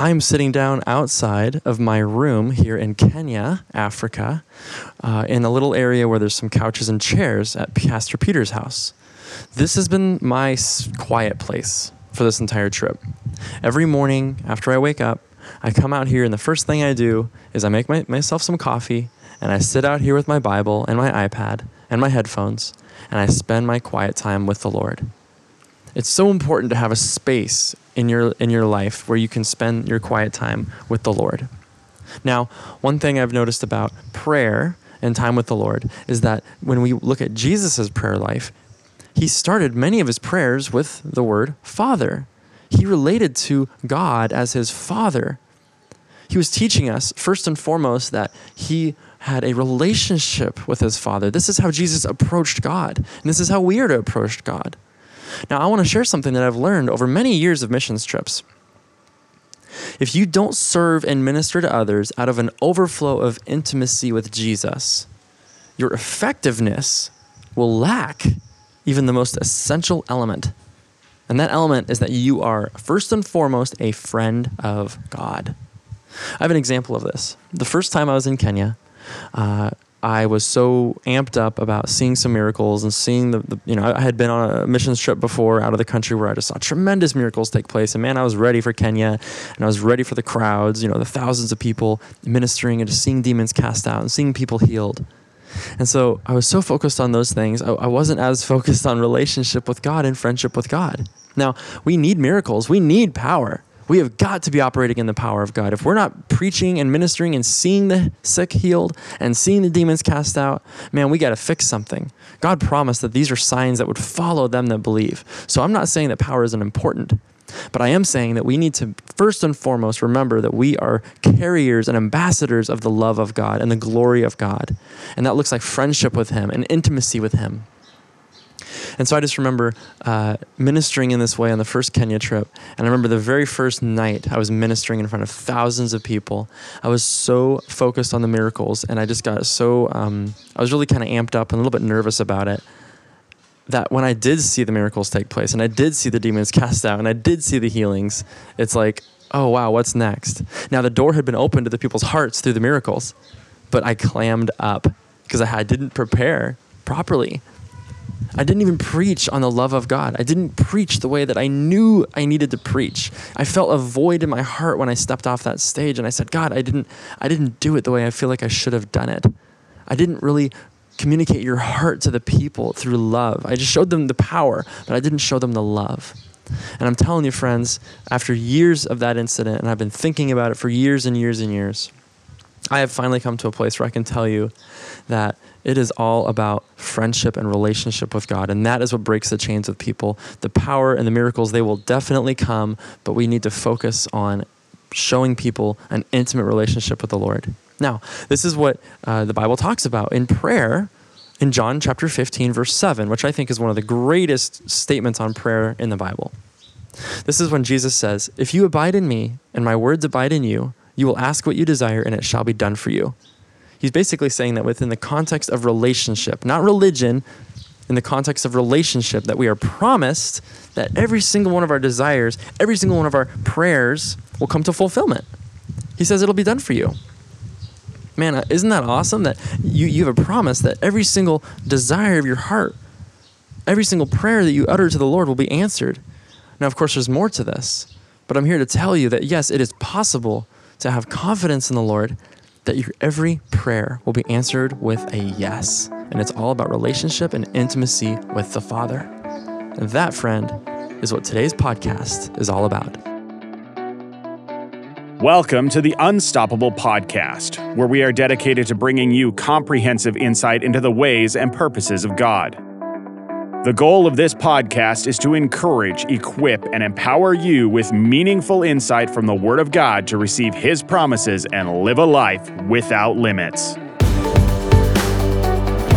I'm sitting down outside of my room here in Kenya, Africa, uh, in a little area where there's some couches and chairs at Pastor Peter's house. This has been my quiet place for this entire trip. Every morning after I wake up, I come out here, and the first thing I do is I make my, myself some coffee, and I sit out here with my Bible and my iPad and my headphones, and I spend my quiet time with the Lord. It's so important to have a space in your in your life where you can spend your quiet time with the Lord. Now, one thing I've noticed about prayer and time with the Lord is that when we look at Jesus' prayer life, he started many of his prayers with the word Father. He related to God as his Father. He was teaching us, first and foremost, that he had a relationship with his Father. This is how Jesus approached God, and this is how we are to approach God. Now, I want to share something that I've learned over many years of missions trips. If you don't serve and minister to others out of an overflow of intimacy with Jesus, your effectiveness will lack even the most essential element. And that element is that you are first and foremost a friend of God. I have an example of this. The first time I was in Kenya, uh, I was so amped up about seeing some miracles and seeing the, the, you know, I had been on a missions trip before out of the country where I just saw tremendous miracles take place. And man, I was ready for Kenya and I was ready for the crowds, you know, the thousands of people ministering and just seeing demons cast out and seeing people healed. And so I was so focused on those things. I, I wasn't as focused on relationship with God and friendship with God. Now, we need miracles, we need power. We have got to be operating in the power of God. If we're not preaching and ministering and seeing the sick healed and seeing the demons cast out, man, we got to fix something. God promised that these are signs that would follow them that believe. So I'm not saying that power isn't important, but I am saying that we need to first and foremost remember that we are carriers and ambassadors of the love of God and the glory of God. And that looks like friendship with Him and intimacy with Him. And so I just remember uh, ministering in this way on the first Kenya trip. And I remember the very first night I was ministering in front of thousands of people. I was so focused on the miracles, and I just got so, um, I was really kind of amped up and a little bit nervous about it. That when I did see the miracles take place, and I did see the demons cast out, and I did see the healings, it's like, oh wow, what's next? Now the door had been opened to the people's hearts through the miracles, but I clammed up because I didn't prepare properly. I didn't even preach on the love of God. I didn't preach the way that I knew I needed to preach. I felt a void in my heart when I stepped off that stage and I said, "God, I didn't I didn't do it the way I feel like I should have done it. I didn't really communicate your heart to the people through love. I just showed them the power, but I didn't show them the love." And I'm telling you friends, after years of that incident and I've been thinking about it for years and years and years, I have finally come to a place where I can tell you that it is all about friendship and relationship with God. And that is what breaks the chains of people. The power and the miracles, they will definitely come, but we need to focus on showing people an intimate relationship with the Lord. Now, this is what uh, the Bible talks about in prayer in John chapter 15, verse 7, which I think is one of the greatest statements on prayer in the Bible. This is when Jesus says, If you abide in me and my words abide in you, you will ask what you desire and it shall be done for you he's basically saying that within the context of relationship, not religion, in the context of relationship, that we are promised that every single one of our desires, every single one of our prayers will come to fulfillment. He says it'll be done for you. Man, uh, isn't that awesome that you, you have a promise that every single desire of your heart, every single prayer that you utter to the Lord will be answered? Now, of course, there's more to this, but I'm here to tell you that yes, it is possible to have confidence in the Lord that your every prayer will be answered with a yes. And it's all about relationship and intimacy with the Father. And that, friend, is what today's podcast is all about. Welcome to the Unstoppable Podcast, where we are dedicated to bringing you comprehensive insight into the ways and purposes of God. The goal of this podcast is to encourage, equip, and empower you with meaningful insight from the Word of God to receive His promises and live a life without limits.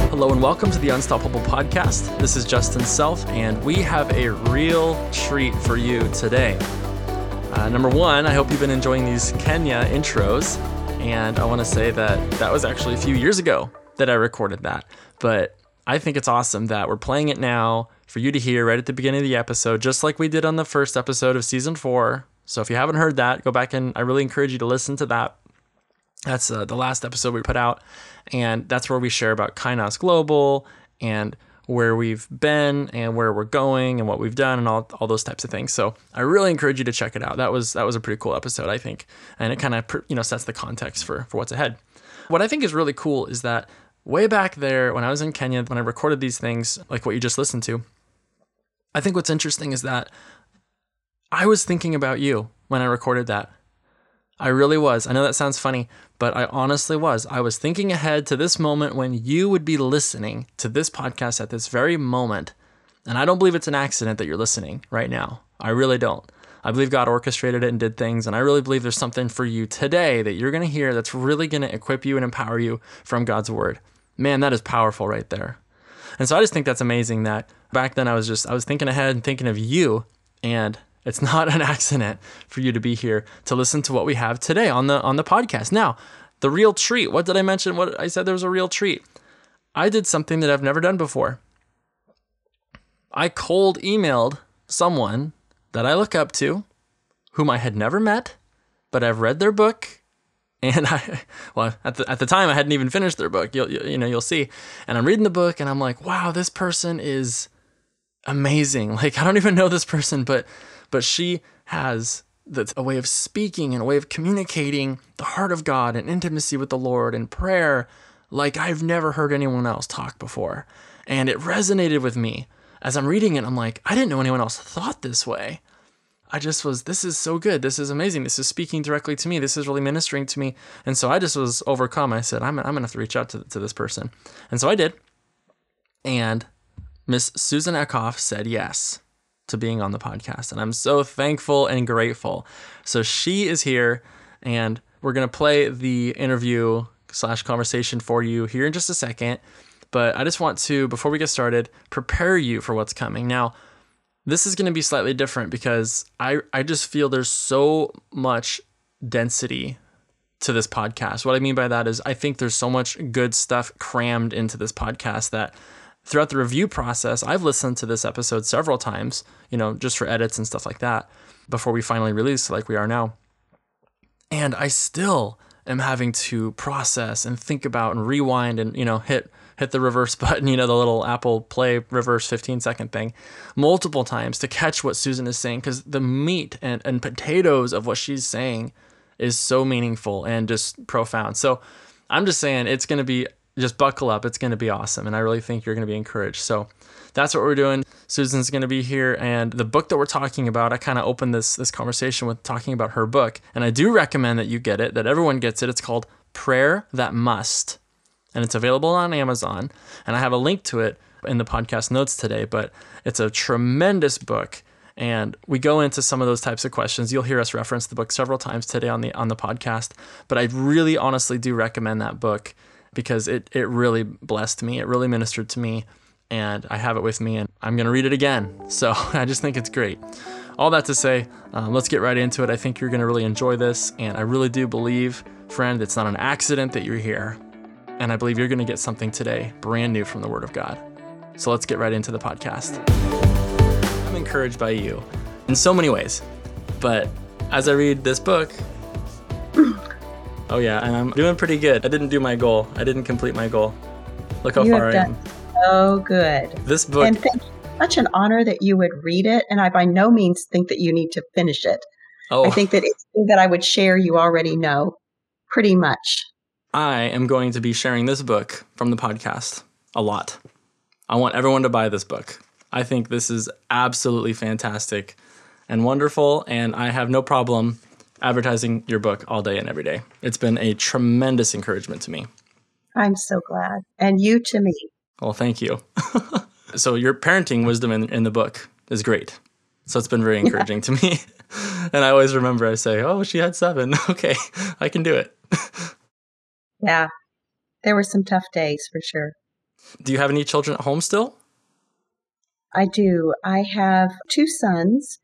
Hello, and welcome to the Unstoppable Podcast. This is Justin Self, and we have a real treat for you today. Uh, number one, I hope you've been enjoying these Kenya intros, and I want to say that that was actually a few years ago that I recorded that. But I think it's awesome that we're playing it now for you to hear right at the beginning of the episode, just like we did on the first episode of season four. So if you haven't heard that, go back and I really encourage you to listen to that. That's uh, the last episode we put out, and that's where we share about Kainos Global and where we've been and where we're going and what we've done and all, all those types of things. So I really encourage you to check it out. That was that was a pretty cool episode, I think, and it kind of you know sets the context for for what's ahead. What I think is really cool is that way back there when I was in Kenya, when I recorded these things, like what you just listened to, I think what's interesting is that I was thinking about you when I recorded that. I really was. I know that sounds funny, but I honestly was. I was thinking ahead to this moment when you would be listening to this podcast at this very moment. And I don't believe it's an accident that you're listening right now. I really don't. I believe God orchestrated it and did things. And I really believe there's something for you today that you're going to hear that's really going to equip you and empower you from God's word. Man, that is powerful right there. And so I just think that's amazing that back then I was just, I was thinking ahead and thinking of you. And it's not an accident for you to be here to listen to what we have today on the on the podcast. Now, the real treat. What did I mention? What I said there was a real treat. I did something that I've never done before. I cold emailed someone that I look up to, whom I had never met, but I've read their book, and I, well, at the at the time I hadn't even finished their book. You'll you, you know you'll see, and I'm reading the book, and I'm like, wow, this person is amazing. Like I don't even know this person, but but she has that's a way of speaking and a way of communicating the heart of God and intimacy with the Lord and prayer like I've never heard anyone else talk before. And it resonated with me. As I'm reading it, I'm like, I didn't know anyone else thought this way. I just was, this is so good. This is amazing. This is speaking directly to me. This is really ministering to me. And so I just was overcome. I said, I'm, I'm going to have to reach out to, to this person. And so I did. And Miss Susan Ekhoff said yes to being on the podcast. And I'm so thankful and grateful. So she is here, and we're going to play the interview slash conversation for you here in just a second. But I just want to, before we get started, prepare you for what's coming. Now, this is going to be slightly different because I, I just feel there's so much density to this podcast. What I mean by that is I think there's so much good stuff crammed into this podcast that throughout the review process, I've listened to this episode several times, you know, just for edits and stuff like that before we finally release like we are now. And I still am having to process and think about and rewind and, you know, hit hit the reverse button, you know, the little Apple Play reverse 15 second thing multiple times to catch what Susan is saying because the meat and, and potatoes of what she's saying is so meaningful and just profound. So I'm just saying it's going to be just buckle up. It's going to be awesome. And I really think you're going to be encouraged. So that's what we're doing. Susan's going to be here. And the book that we're talking about, I kind of opened this, this conversation with talking about her book. And I do recommend that you get it, that everyone gets it. It's called Prayer That Must. And it's available on Amazon. And I have a link to it in the podcast notes today. But it's a tremendous book. And we go into some of those types of questions. You'll hear us reference the book several times today on the on the podcast. But I really honestly do recommend that book because it, it really blessed me. It really ministered to me. And I have it with me and I'm going to read it again. So I just think it's great. All that to say, uh, let's get right into it. I think you're going to really enjoy this. And I really do believe, friend, it's not an accident that you're here. And I believe you're going to get something today brand new from the Word of God. So let's get right into the podcast. I'm encouraged by you in so many ways. But as I read this book, Oh yeah, and I'm doing pretty good. I didn't do my goal. I didn't complete my goal. Look how you far have I am. so good. This book. And thank you. Such an honor that you would read it, and I by no means think that you need to finish it. oh, I think that it's that I would share. You already know, pretty much. I am going to be sharing this book from the podcast a lot. I want everyone to buy this book. I think this is absolutely fantastic and wonderful, and I have no problem advertising your book all day and every day. It's been a tremendous encouragement to me. I'm so glad, and you to me. Well, thank you. so, your parenting wisdom in, in the book is great. So, it's been very encouraging to me. and I always remember I say, Oh, she had seven. Okay, I can do it. Yeah, there were some tough days for sure. Do you have any children at home still? I do. I have two sons,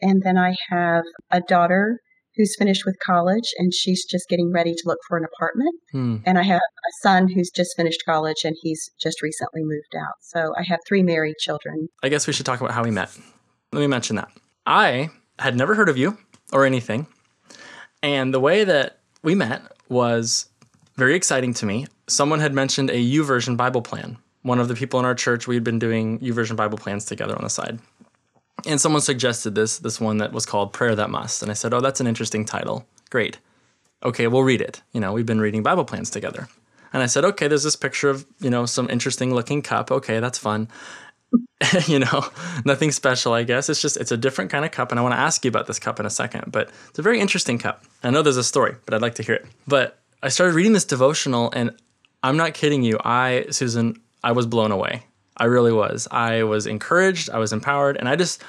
and then I have a daughter who's finished with college and she's just getting ready to look for an apartment. Hmm. And I have a son who's just finished college and he's just recently moved out. So I have three married children. I guess we should talk about how we met. Let me mention that. I had never heard of you. or anything. And the way that we met was very exciting to me. Someone had mentioned a YouVersion Bible plan. One of the people in our church, we had been doing YouVersion Bible plans together on the side. And someone suggested this, this one that was called Prayer That Must. And I said, Oh, that's an interesting title. Great. Okay, we'll read it. You know, we've been reading Bible plans together. And I said, okay, there's this picture of, you know, some interesting looking cup. Okay, that's fun. you know, nothing special, I guess. It's just, it's a different kind of cup. And I want to ask you about this cup in a second, but it's a very interesting cup. I know there's a story, but I'd like to hear it. But I started reading this devotional, and I'm not kidding you. I, Susan, I was blown away. I really was. I was encouraged, I was empowered, and I just,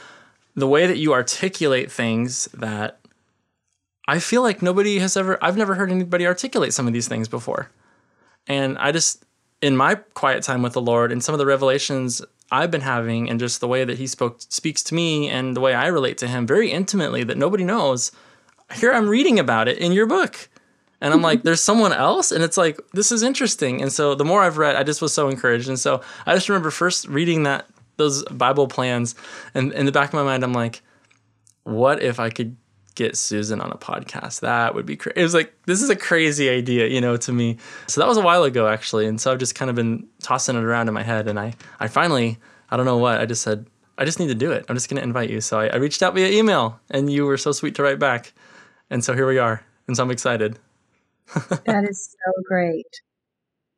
the way that you articulate things that I feel like nobody has ever, I've never heard anybody articulate some of these things before. And I just, in my quiet time with the Lord and some of the revelations I've been having and just the way that he spoke speaks to me and the way I relate to him very intimately that nobody knows. Here I'm reading about it in your book. And I'm like, there's someone else? And it's like, this is interesting. And so the more I've read, I just was so encouraged. And so I just remember first reading that those Bible plans and in the back of my mind, I'm like, what if I could get Susan on a podcast. That would be crazy. It was like, this is a crazy idea, you know, to me. So that was a while ago, actually. And so I've just kind of been tossing it around in my head. And I, I finally, I don't know what, I just said, I just need to do it. I'm just going to invite you. So I, I reached out via email and you were so sweet to write back. And so here we are. And so I'm excited. That is so great.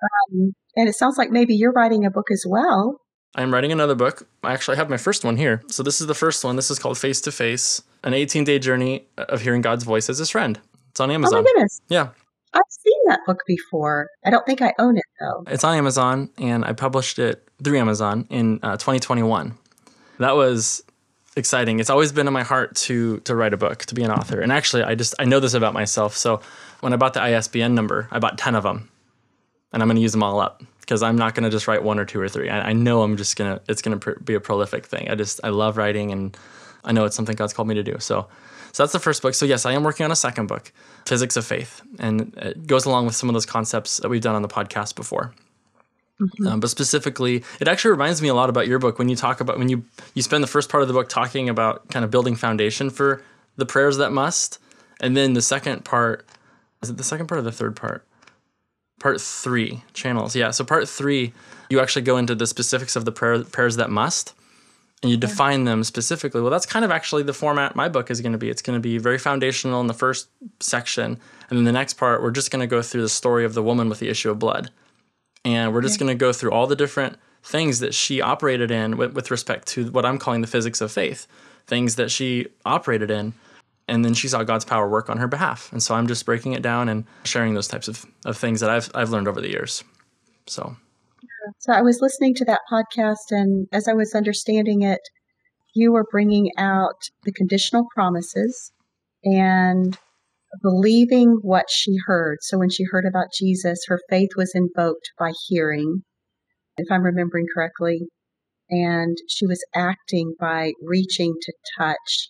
Um, and it sounds like maybe you're writing a book as well. I'm writing another book. I actually have my first one here. So this is the first one. This is called Face to Face, an 18 day journey of hearing God's voice as his friend. It's on Amazon. Oh my goodness. Yeah. I've seen that book before. I don't think I own it though. It's on Amazon, and I published it through Amazon in uh, 2021. That was exciting. It's always been in my heart to to write a book, to be an author. And actually, I just I know this about myself. So when I bought the ISBN number, I bought 10 of them, and I'm going to use them all up because I'm not going to just write one or two or three. I, I know I'm just gonna it's gonna pr- be a prolific thing. I just I love writing, and I know it's something God's called me to do. So. So that's the first book. So yes, I am working on a second book, Physics of Faith, and it goes along with some of those concepts that we've done on the podcast before. Mm-hmm. Um, but specifically, it actually reminds me a lot about your book when you talk about when you you spend the first part of the book talking about kind of building foundation for the prayers that must, and then the second part is it the second part or the third part? Part three channels, yeah. So part three, you actually go into the specifics of the prayer, prayers that must, and you define yeah. them specifically. Well, that's kind of actually the format my book is going to be. It's going to be very foundational in the first section, and then the next part we're just going to go through the story of the woman with the issue of blood and we're just going to go through all the different things that she operated in with, with, respect to what I'm calling the physics of faith, things that she operated in. And then she saw God's power work on her behalf. And so I'm just breaking it down and sharing those types of, of things that I've, I've learned over the years. So. So I was listening to that podcast, and as I was understanding it, you were bringing out the conditional promises and believing what she heard. So when she heard about Jesus, her faith was invoked by hearing, if I'm remembering correctly. And she was acting by reaching to touch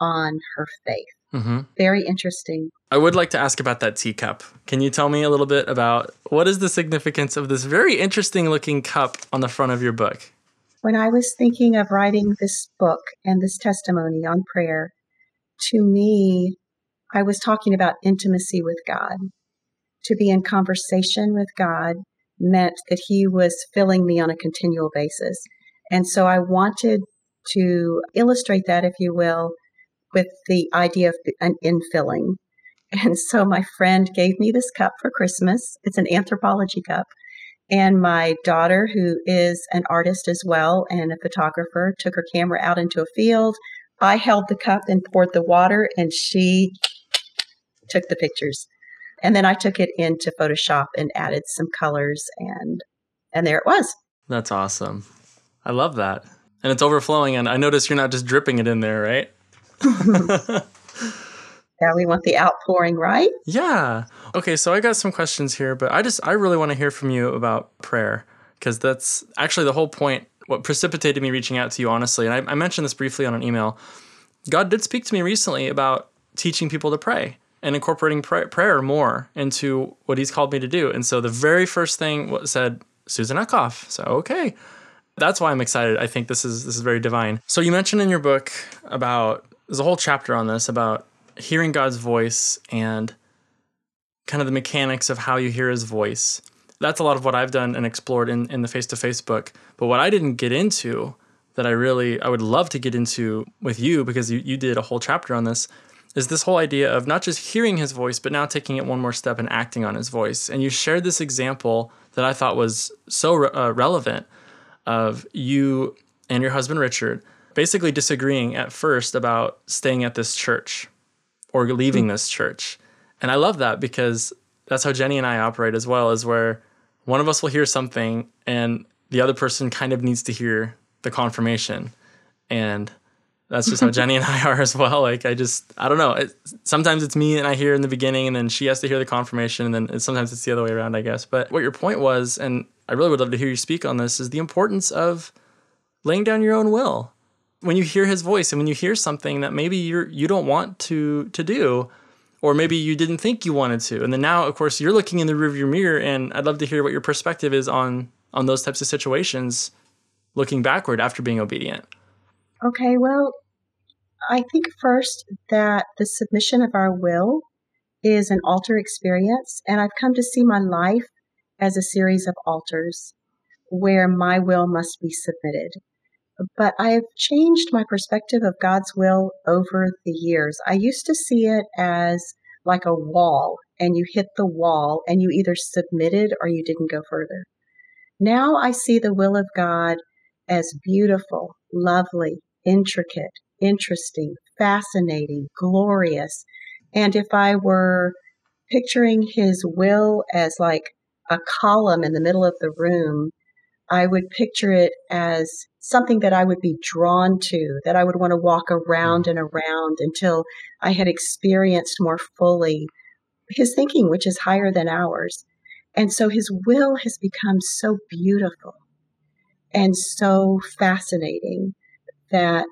on her faith. Mm-hmm. Very interesting. I would like to ask about that teacup. Can you tell me a little bit about what is the significance of this very interesting looking cup on the front of your book? When I was thinking of writing this book and this testimony on prayer, to me, I was talking about intimacy with God. To be in conversation with God meant that He was filling me on a continual basis. And so I wanted to illustrate that, if you will, with the idea of an infilling. And so my friend gave me this cup for Christmas. It's an Anthropologie cup. And my daughter, who is an artist as well and a photographer, took her camera out into a field. I held the cup and poured the water, and she took the pictures. And then I took it into Photoshop and added some colors and and there it was. That's awesome. I love that. And it's overflowing and I notice you're not just dripping it in there, right? yeah, we want the outpouring, right? Yeah. Okay, so I got some questions here, but I just I really want to hear from you about prayer because that's actually the whole point what precipitated me reaching out to you honestly. And I, I mentioned this briefly on an email. God did speak to me recently about teaching people to pray and incorporating pray- prayer more into what he's called me to do. And so the very first thing said Susan Ekhoff. So okay, that's why I'm excited. I think this is this is very divine. So you mentioned in your book about there's a whole chapter on this about hearing God's voice and kind of the mechanics of how you hear his voice. That's a lot of what I've done and explored in, in the face to face book. But what I didn't get into that I really I would love to get into with you because you, you did a whole chapter on this is this whole idea of not just hearing his voice, but now taking it one more step and acting on his voice. And you shared this example that I thought was so re- uh, relevant of you and your husband Richard basically disagreeing at first about staying at this church or leaving mm. this church. And I love that because that's how Jenny and I operate as well, is where one of us will hear something and the other person kind of needs to hear the confirmation. And that's just how Jenny and I are as well. Like I just I don't know. It, sometimes it's me and I hear in the beginning, and then she has to hear the confirmation, and then it, sometimes it's the other way around, I guess. But what your point was, and I really would love to hear you speak on this, is the importance of laying down your own will. When you hear His voice, and when you hear something that maybe you're you don't want to to do, or maybe you didn't think you wanted to, and then now, of course, you're looking in the rearview mirror, and I'd love to hear what your perspective is on on those types of situations, looking backward after being obedient. Okay, well, I think first that the submission of our will is an altar experience, and I've come to see my life as a series of altars where my will must be submitted. But I've changed my perspective of God's will over the years. I used to see it as like a wall, and you hit the wall and you either submitted or you didn't go further. Now I see the will of God as beautiful, lovely, intricate, interesting, fascinating, glorious. And if I were picturing his will as like a column in the middle of the room, I would picture it as something that I would be drawn to, that I would want to walk around mm-hmm. and around until I had experienced more fully his thinking, which is higher than ours. And so his will has become so beautiful and so fascinating that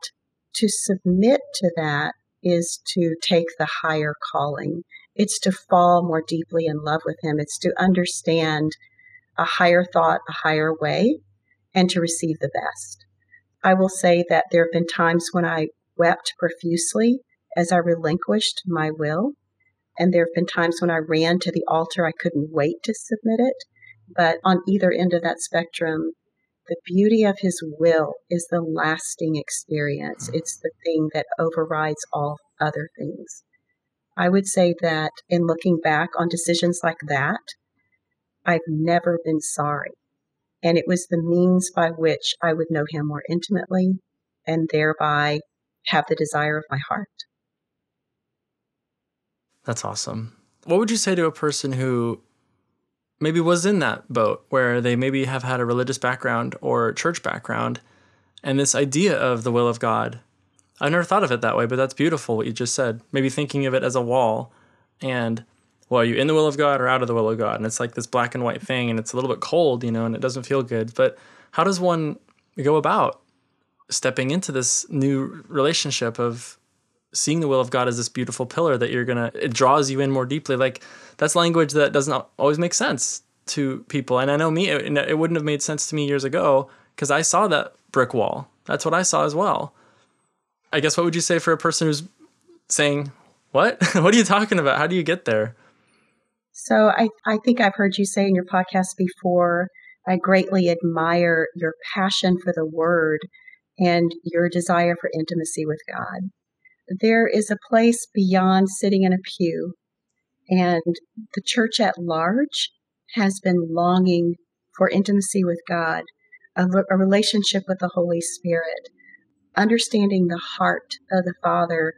to submit to that is to take the higher calling. It's to fall more deeply in love with Him. It's to understand a higher thought, a higher way, and to receive the best. I will say that there have been times when I wept profusely as I relinquished my will. And there have been times when I ran to the altar, I couldn't wait to submit it. But on either end of that spectrum, the beauty of his will is the lasting experience. Mm. It's the thing that overrides all other things. I would say that in looking back on decisions like that, I've never been sorry. And it was the means by which I would know him more intimately and thereby have the desire of my heart. That's awesome. What would you say to a person who maybe was in that boat where they maybe have had a religious background or church background and this idea of the will of God. I've never thought of it that way, but that's beautiful what you just said. Maybe thinking of it as a wall and well, are you in the will of God or out of the will of God? And it's like this black and white thing and it's a little bit cold, you know, and it doesn't feel good. But how does one go about stepping into this new relationship of seeing the will of God as this beautiful pillar that you're gonna it draws you in more deeply. Like that's language that doesn't always make sense to people. And I know me, it, it wouldn't have made sense to me years ago because I saw that brick wall. That's what I saw as well. I guess what would you say for a person who's saying, "What? what are you talking about? How do you get there?" So I, I think I've heard you say in your podcast before. I greatly admire your passion for the word and your desire for intimacy with God there is a place beyond sitting in a pew. And the church at large has been longing for intimacy with God, a, a relationship with the Holy Spirit, understanding the heart of the Father,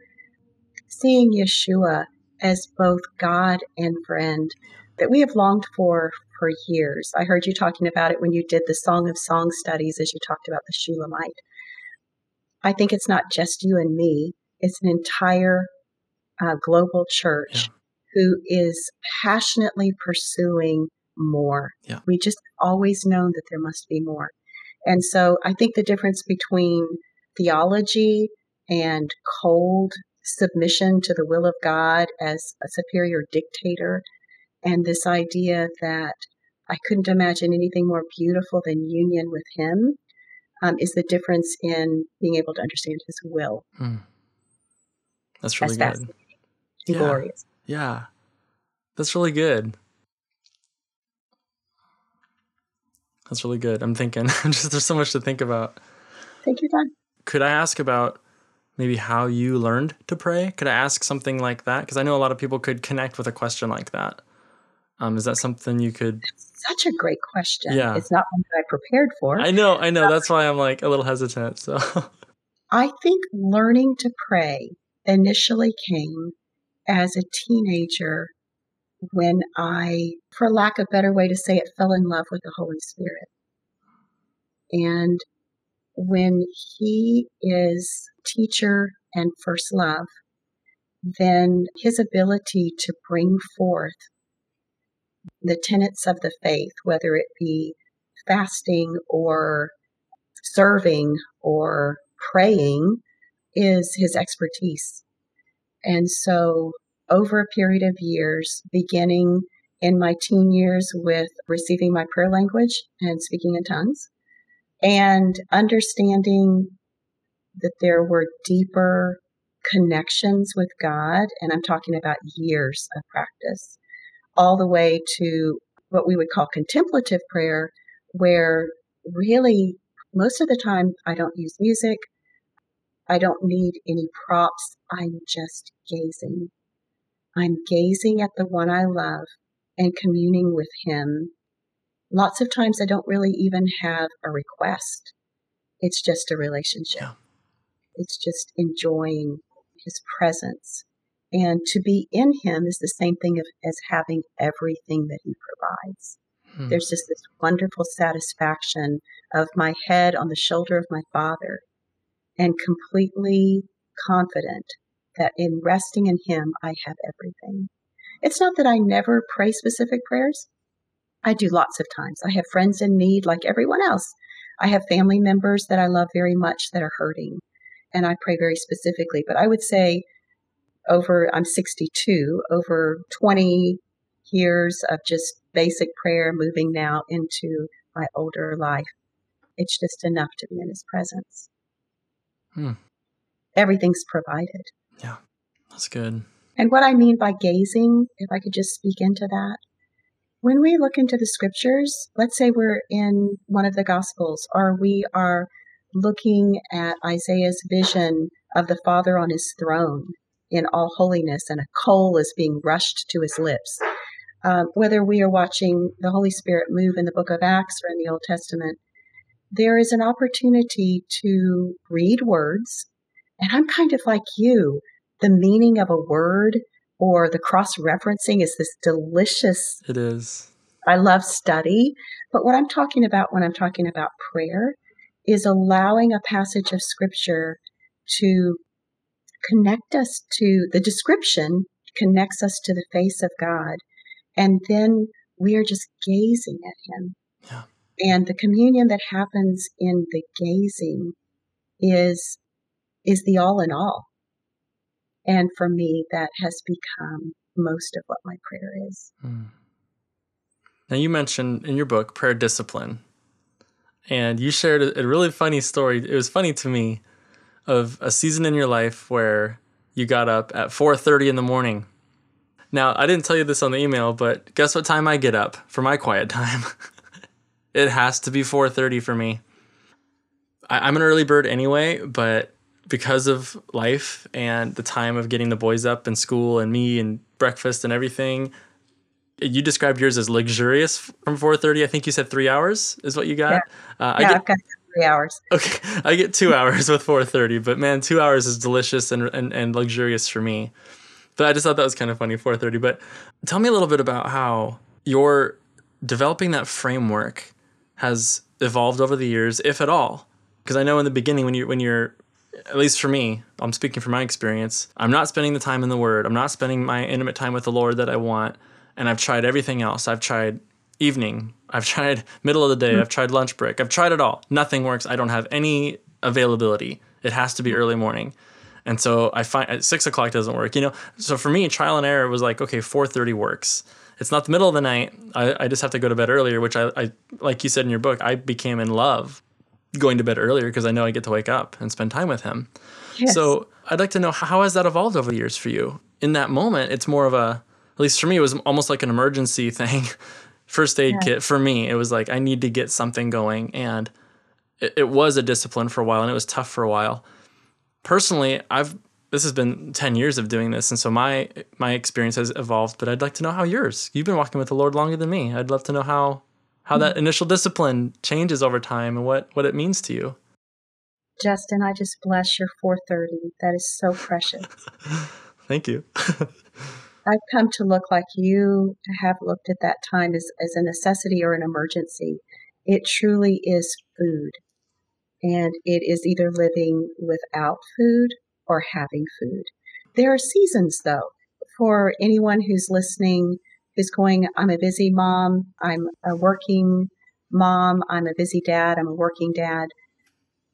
seeing Yeshua as both God and friend that we have longed for for years. I heard you talking about it when you did the Song of Song studies as you talked about the Shulamite. I think it's not just you and me it's an entire uh, global church yeah. who is passionately pursuing more. Yeah. We just always known that there must be more. And so I think the difference between theology and cold submission to the will of God as a superior dictator and this idea that I couldn't imagine anything more beautiful than union with Him um, is the difference in being able to understand His will. Mm. That's really good. Yeah. glorious. Yeah. That's really good. That's really good. I'm thinking just there's so much to think about. Take your time. Could I ask about maybe how you learned to pray? Could I ask something like that? Because I know a lot of people could connect with a question like that. Um, is that something you could? Such a great question. Yeah. It's not one that I prepared for. I know, I know. That's why I'm like a little hesitant. So, I think learning to pray initially came as a teenager when I, for lack of a better way to say it, fell in love with the Holy Spirit. And when He is teacher and first love, then His ability to bring forth the tenets of the faith, whether it be fasting or serving or praying, is his expertise. And so, over a period of years, beginning in my teen years with receiving my prayer language and speaking in tongues, and understanding that there were deeper connections with God, and I'm talking about years of practice, all the way to what we would call contemplative prayer, where really most of the time I don't use music. I don't need any props. I'm just gazing. I'm gazing at the one I love and communing with him. Lots of times I don't really even have a request. It's just a relationship. Yeah. It's just enjoying his presence. And to be in him is the same thing as having everything that he provides. Hmm. There's just this wonderful satisfaction of my head on the shoulder of my father and completely confident that in resting in him, I have everything. It's not that I never pray specific prayers. I do lots of times. I have friends in need like everyone else. I have family members that I love very much that are hurting, and I pray very specifically. But I would say over, I'm 62, over 20 years of just basic prayer moving now into my older life. It's just enough to be in his presence. Hmm. Everything's provided. Yeah, that's good. And what I mean by gazing, if I could just speak into that, when we look into the scriptures, let's say we're in one of the gospels or we are looking at Isaiah's vision of the Father on his throne in all holiness and a coal is being rushed to his lips. Um, whether we are watching the Holy Spirit move in the book of Acts or in the Old Testament, there is an opportunity to read words. And I'm kind of like you the meaning of a word or the cross referencing is this delicious, It is. I love study. But what I'm talking about when I'm talking about prayer is allowing a passage of scripture to connect us to the description, connects us to the face of God. And then we are just gazing at Him. Yeah. And the communion that happens in the gazing is is the all in all. And for me, that has become most of what my prayer is. Hmm. Now, you mentioned in your book prayer discipline, and you shared a, really funny story. It was funny to me of a season in your life where you got up at 4:30 in the morning. Now, I didn't tell you this on the email, but guess what time I get up for my quiet time? it has to be 4:30 for me. I, I'm an early bird anyway, but because of life and the time of getting the boys up and school and me and breakfast and everything, you described yours as luxurious from 4:30. I think you said three hours is what you got. Uh, I yeah, get I've got three hours. okay. I get two hours with 4:30, but man, two hours is delicious and, and and luxurious for me. But I just thought that was kind of funny 4:30. But tell me a little bit about how your developing that framework has evolved over the years, if at all. Because I know in the beginning when you when you're at least for me, I'm speaking from my experience. I'm not spending the time in the Word. I'm not spending my intimate time with the Lord that I want. And I've tried everything else. I've tried evening. I've tried middle of the day. Hmm. I've tried lunch break. I've tried it all. Nothing works. I don't have any availability. It has to be early morning. And so I find at six o'clock doesn't work. You know, so for me, trial and error was like, okay, 4:30 works. It's not the middle of the night. I, I just have to go to bed earlier, which I, I like you said in your book, I became in love going to bed earlier because I know I get to wake up and spend time with him. Yes. So I'd like to know how has that evolved over the years for you? in that moment, it's more of a, at least for me, it was almost like an emergency thing. First aid Yeah. kit for me, it was like I need to get something going. And it, it was a discipline for a while and it was tough for a while. Personally, I've, this has been 10 years of doing this. And so my, my experience has evolved, but I'd like to know how yours, you've been walking with the Lord longer than me. I'd love to know how, how that mm-hmm. initial discipline changes over time and what, what it means to you. Justin, I just bless your 430. That is so precious. Thank you. I've come to look like you have looked at that time as, as a necessity or an emergency. It truly is food. And it is either living without food or having food. There are seasons, though, for anyone who's listening who's going, I'm a busy mom, I'm a working mom, I'm a busy dad, I'm a working dad.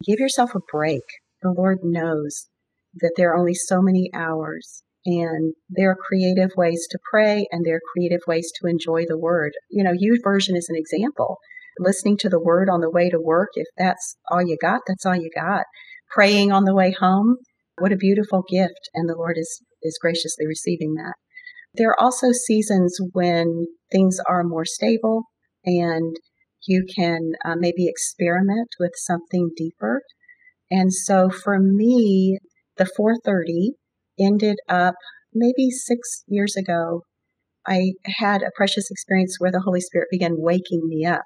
Give yourself a break. The Lord knows that there are only so many hours and there are creative ways to pray and there are creative ways to enjoy the word. You know, YouVersion is an example. Listening to the word on the way to work, if that's all you got, that's all you got. Praying on the way home, what a beautiful gift. And the Lord is, is graciously receiving that. There are also seasons when things are more stable and you can uh, maybe experiment with something deeper. And so for me, the 430 ended up maybe six years ago. I had a precious experience where the Holy Spirit began waking me up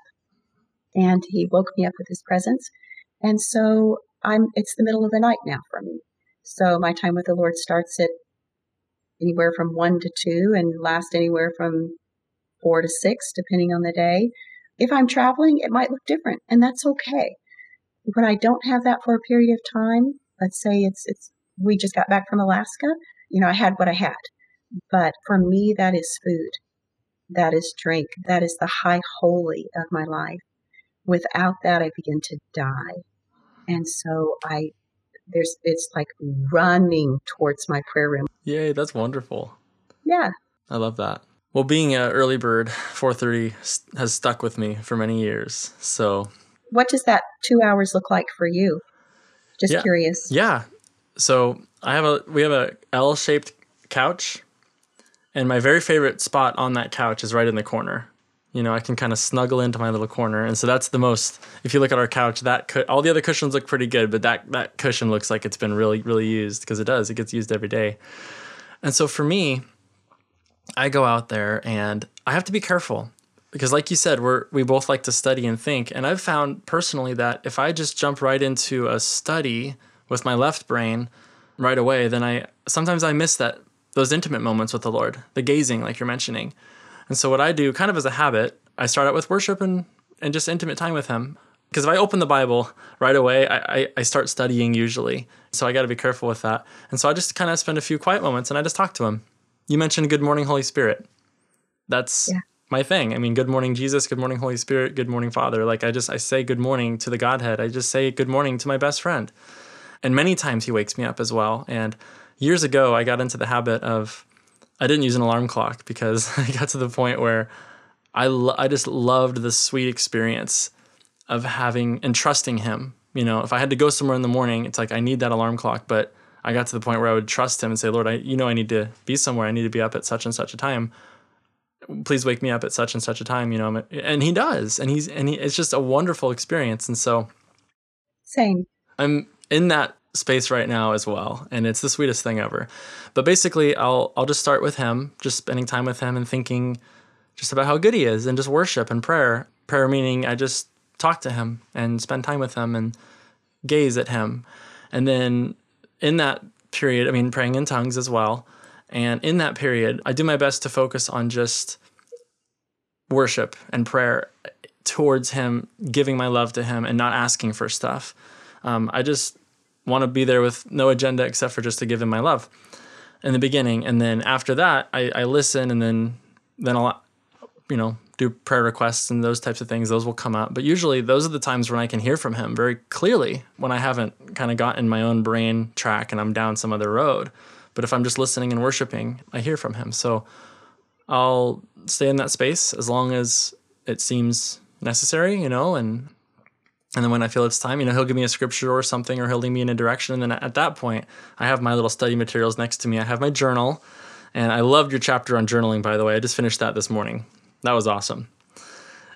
and he woke me up with his presence. And so I'm, it's the middle of the night now for me. So my time with the Lord starts at anywhere from one to two and lasts anywhere from four to six, depending on the day. If I'm traveling, it might look different, and that's okay. When I don't have that for a period of time, let's say it's it's we just got back from Alaska, you know, I had what I had. But for me, that is food. That is drink. That is the high holy of my life. Without that, I begin to die. And so I, there's, it's like running towards my prayer room. Yay, that's wonderful. Yeah. I love that. Well, being an early bird, 4:30 has stuck with me for many years. So, What does that two hours look like for you? Just Yeah. curious. yeah. So, I have a we have a L-shaped couch, and my very favorite spot on that couch is right in the corner. You know, I can kind of snuggle into my little corner, and so that's the most. If you look at our couch, that cu- all the other cushions look pretty good, but that that cushion looks like it's been really really used because it does. It gets used every day, and so for me, I go out there and I have to be careful because, like you said, we're we both like to study and think, and I've found personally that if I just jump right into a study with my left brain right away, then I sometimes I miss that those intimate moments with the Lord, the gazing, like you're mentioning. And so what I do, kind of as a habit, I start out with worship and and just intimate time with Him. Because if I open the Bible right away, I, I, I start studying usually. So I got to be careful with that. And so I just kind of spend a few quiet moments and I just talk to Him. You mentioned Good Morning, Holy Spirit. That's Yeah. my thing. I mean, Good Morning, Jesus. Good Morning, Holy Spirit. Good Morning, Father. Like I just, I say good morning to the Godhead. I just say good morning to my best friend. And many times He wakes me up as well. And years ago, I got into the habit of, I didn't use an alarm clock because I got to the point where I, lo- I just loved the sweet experience of having and trusting him. You know, if I had to go somewhere in the morning, it's like I need that alarm clock, but I got to the point where I would trust him and say, "Lord, I you know I need to be somewhere. I need to be up at such and such a time. Please wake me up at such and such a time." You know, and he does, and he's and he, it's just a wonderful experience. And so Same. I'm in that space right now as well, and it's the sweetest thing ever. But basically, I'll I'll just start with him, just spending time with him and thinking just about how good he is, and just worship and prayer. Prayer meaning I just talk to him and spend time with him and gaze at him, and then in that period, I mean, praying in tongues as well. And in that period, I do my best to focus on just worship and prayer towards him, giving my love to him, and not asking for stuff. Um, I just want to be there with no agenda except for just to give him my love in the beginning, and then after that, I, I listen, and then then I'll you know do prayer requests and those types of things. Those will come up, but usually those are the times when I can hear from him very clearly when I haven't kind of gotten my own brain track and I'm down some other road. But if I'm just listening and worshiping, I hear from him. So I'll stay in that space as long as it seems necessary, you know, and and then when I feel it's time, you know, he'll give me a scripture or something, or he'll lead me in a direction. And then at that point, I have my little study materials next to me. I have my journal, And I loved your chapter on journaling, by the way. I just finished that this morning. That was awesome.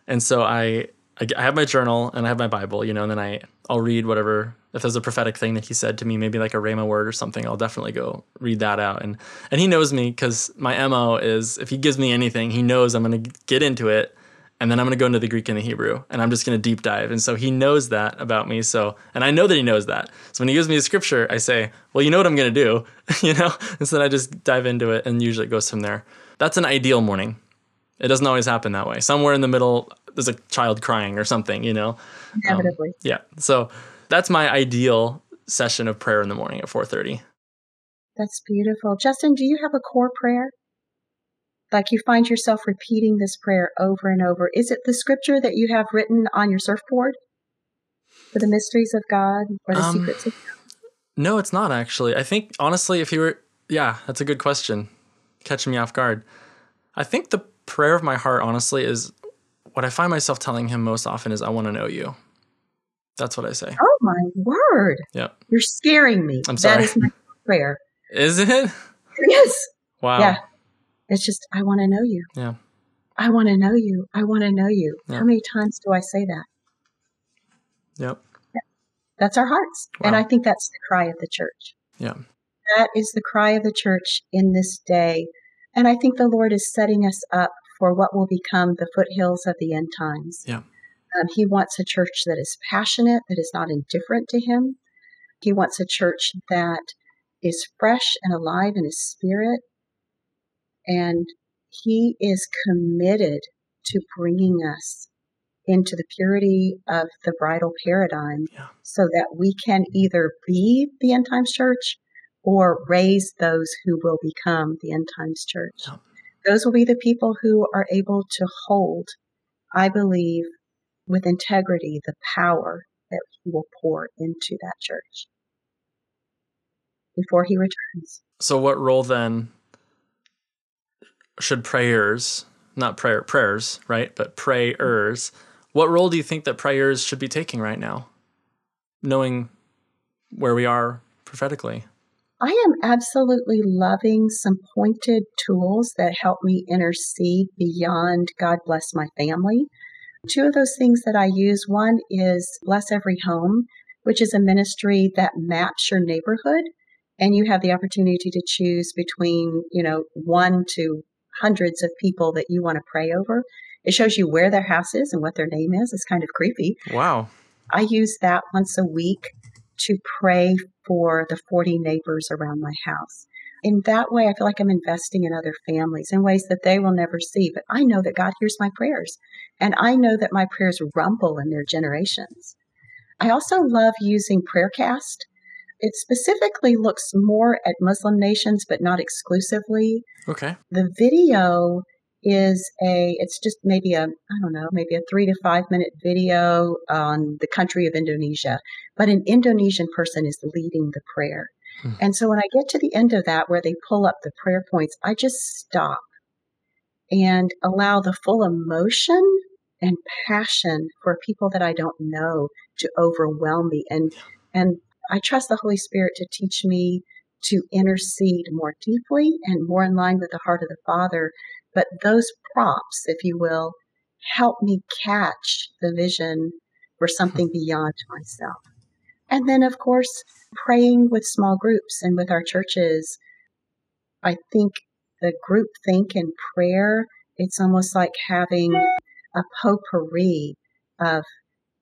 And so I, I, have my journal and I have my Bible, you know, and then I, I'll read whatever, if there's a prophetic thing that he said to me, maybe like a Rhema word or something, I'll definitely go read that out. And, and he knows me because my MO is if he gives me anything, he knows I'm going to get into it and then I'm going to go into the Greek and the Hebrew, and I'm just going to deep dive. And so he knows that about me. So, and I know that he knows that. So when he gives me a scripture, I say, "Well, you know what I'm going to do," you know. And so then I just dive into it, and usually it goes from there. That's an ideal morning. It doesn't always happen that way. Somewhere in the middle, there's a child crying or something, you know. Inevitably. Um, yeah. So that's my ideal session of prayer in the morning at 4:30. That's beautiful. Justin, do you have a core prayer? Like you find yourself repeating this prayer over and over. Is it the scripture that you have written on your surfboard for the mysteries of God or the um, secrets of God? No, it's not actually. I think honestly, if you were, yeah, that's a good question. Catching me off guard. I think the prayer of my heart, honestly, is what I find myself telling him most often is, I want to know you. That's what I say. Oh my word. Yep. You're scaring me. I'm sorry. That is my prayer. Is it? Yes. Wow. Yeah. It's just, I want to know you. Yeah. I want to know you. I want to know you. Yeah. How many times do I say that? Yep. Yeah. That's our hearts. Wow. And I think that's the cry of the church. Yeah. That is the cry of the church in this day. And I think the Lord is setting us up for what will become the foothills of the end times. Yeah. Um, he wants a church that is passionate, that is not indifferent to Him. He wants a church that is fresh and alive in His spirit, and He is committed to bringing us into the purity of the bridal paradigm yeah. so that we can either be the end times church or raise those who will become the end times church. Yeah. Those will be the people who are able to hold, I believe, with integrity, the power that He will pour into that church before He returns. So, what role then should prayers, not prayer prayers, right, but prayers, what role do you think that prayers should be taking right now, knowing where we are prophetically? I am absolutely loving some pointed tools that help me intercede beyond God bless my family. Two of those things that I use one is Bless Every Home, which is a ministry that maps your neighborhood and you have the opportunity to choose between, you know, one to hundreds of people that you want to pray over. It shows you where their house is and what their name is. It's kind of creepy. Wow. I use that once a week to pray for the 40 neighbors around my house. In that way, I feel like I'm investing in other families in ways that they will never see. But I know that God hears my prayers, and I know that my prayers rumble in their generations. I also love using Prayercast it specifically looks more at Muslim nations, but not exclusively. Okay. The video is a, it's just maybe a, I don't know, maybe a three to five minute video on the country of Indonesia, but an Indonesian person is leading the prayer. Hmm. And so when I get to the end of that, where they pull up the prayer points, I just stop and allow the full emotion and passion for people that I don't know to overwhelm me. And, and I trust the Holy Spirit to teach me to intercede more deeply and more in line with the heart of the Father. But those props, if you will, help me catch the vision for something beyond myself. And then, of course, praying with small groups and with our churches. I think the group think and prayer, it's almost like having a potpourri of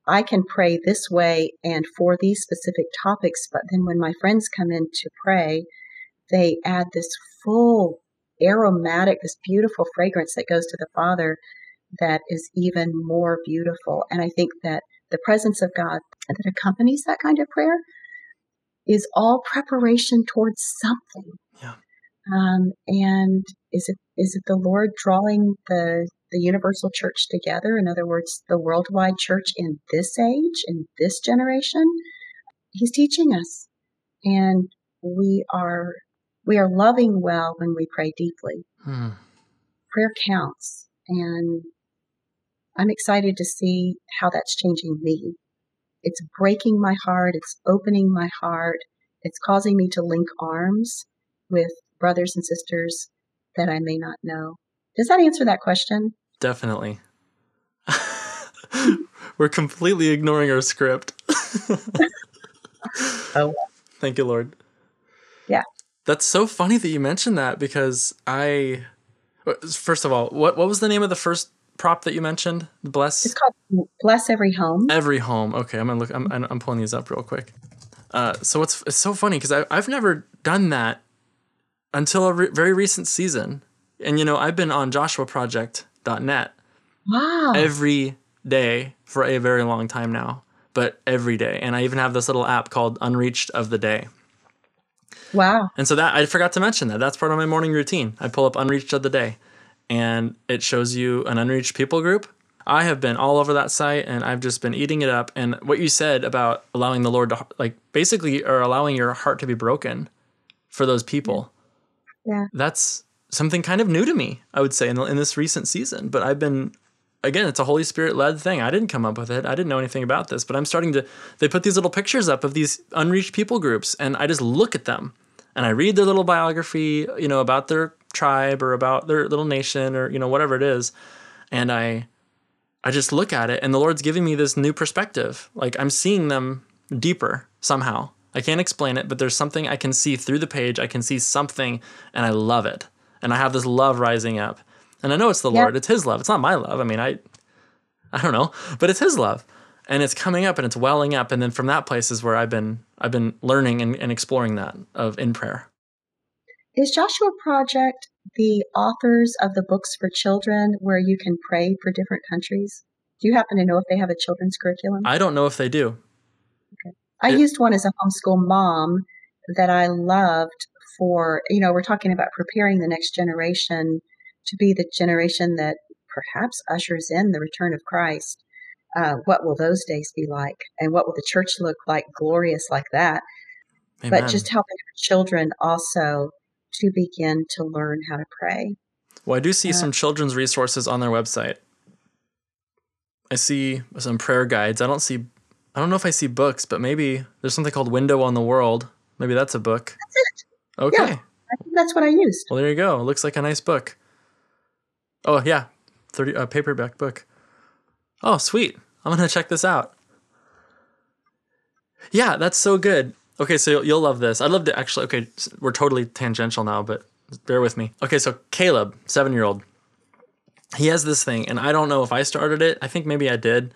I can pray this way and for these specific topics, but then when my friends come in to pray, they add this full aromatic, this beautiful fragrance that goes to the Father that is even more beautiful. And I think that the presence of God that accompanies that kind of prayer is all preparation towards something. Yeah. Um, and is it is it the Lord drawing the the universal church together? In other words, the worldwide church in this age, in this generation? He's teaching us, and we are we are loving well when we pray deeply. Hmm. Prayer counts, and I'm excited to see how that's changing me. It's breaking my heart. It's opening my heart. It's causing me to link arms with brothers and sisters that I may not know. Does that answer that question? Definitely. We're completely ignoring our script. Oh. Thank you, Lord. Yeah. That's so funny that you mentioned that because I first of all, what what was the name of the first prop that you mentioned? Bless It's called Bless Every Home. every home. Okay, I'm gonna look. I'm I'm pulling these up real quick. Uh, so it's it's so funny because I I've never done that until a re- very recent season, and you know I've been on JoshuaProject.net Wow. every day for a very long time now, but every day, and I even have this little app called Unreached of the Day. wow. And so that I forgot to mention that. That's part of my morning routine. I pull up Unreached of the Day and it shows you an unreached people group. I have been all over that site and I've just been eating it up. And what you said about allowing the Lord to, like, basically, or allowing your heart to be broken for those people. Yeah. That's something kind of new to me, I would say, in, in this recent season. But I've been, again, it's a Holy Spirit led thing. I didn't come up with it. I didn't know anything about this, but I'm starting to, they put these little pictures up of these unreached people groups and I just look at them and I read their little biography, you know, about their tribe or about their little nation or, you know, whatever it is. And I, I just look at it and the Lord's giving me this new perspective. Like I'm seeing them deeper somehow. I can't explain it, but there's something I can see through the page. I can see something and I love it. And I have this love rising up. And I know it's the Yeah. Lord. It's his love. It's not my love. I mean, I I don't know, but it's his love. And it's coming up and it's welling up. And then from that place is where I've been I've been learning and, and exploring that of in prayer. Is Joshua Project the authors of the books for children where you can pray for different countries? Do you happen to know if they have a children's curriculum? I don't know if they do. I it- used one as a homeschool mom that I loved for, you know, we're talking about preparing the next generation to be the generation that perhaps ushers in the return of Christ. Uh, what will those days be like? And what will the church look like, glorious like that? Amen. But just helping children also to begin to learn how to pray. Well, I do see Uh, some children's resources on their website. I see some prayer guides. I don't see, I don't know if I see books, but maybe there's something called Window on the World. Maybe that's a book. Okay. Yeah. I think that's what I used. Well, there you go. It looks like a nice book. Oh yeah, thirty uh, paperback book. Oh sweet, I'm gonna check this out. Yeah, that's so good. Okay, so you'll, you'll love this. I'd love to actually. Okay, we're totally tangential now, but bear with me. Okay, so Caleb, seven year old, he has this thing, and I don't know if I started it. I think maybe I did,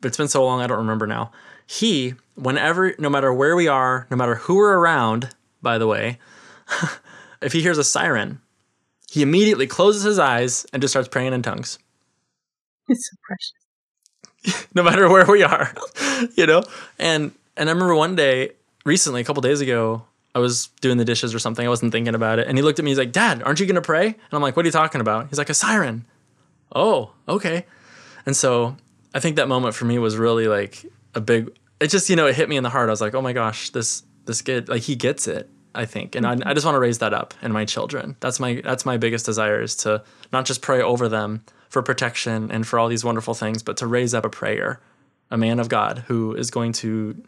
but it's been so long I don't remember now. He, whenever, no matter where we are, no matter who we're around, by the way, if he hears a siren, he immediately closes his eyes and just starts praying in tongues, It's so precious. no matter where we are, you know. And and I remember one day, recently, a couple days ago, I was doing the dishes or something. I wasn't thinking about it, and he looked at me. He's like, "Dad, aren't you gonna pray?" And I'm like, "What are you talking about?" He's like, "A siren." Oh, okay. And so I think that moment for me was really like a big. It just you know it hit me in the heart. I was like, "Oh my gosh, this this kid like he gets it." I think, and mm-hmm. I, I just want to raise that up in my children. That's my that's my biggest desire is to not just pray over them for protection and for all these wonderful things, but to raise up a prayer, a man of God who is going to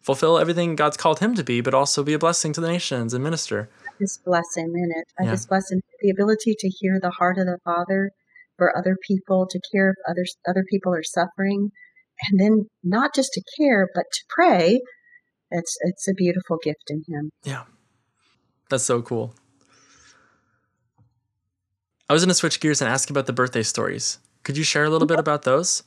fulfill everything God's called him to be, but also be a blessing to the nations and minister. just bless him in it. I Yeah. just bless him the ability to hear the heart of the Father for other people, to care if others other people are suffering, and then not just to care, but to pray. It's it's a beautiful gift in him. Yeah. That's so cool. I was going to switch gears and ask about the birthday stories. Could you share a little bit about those?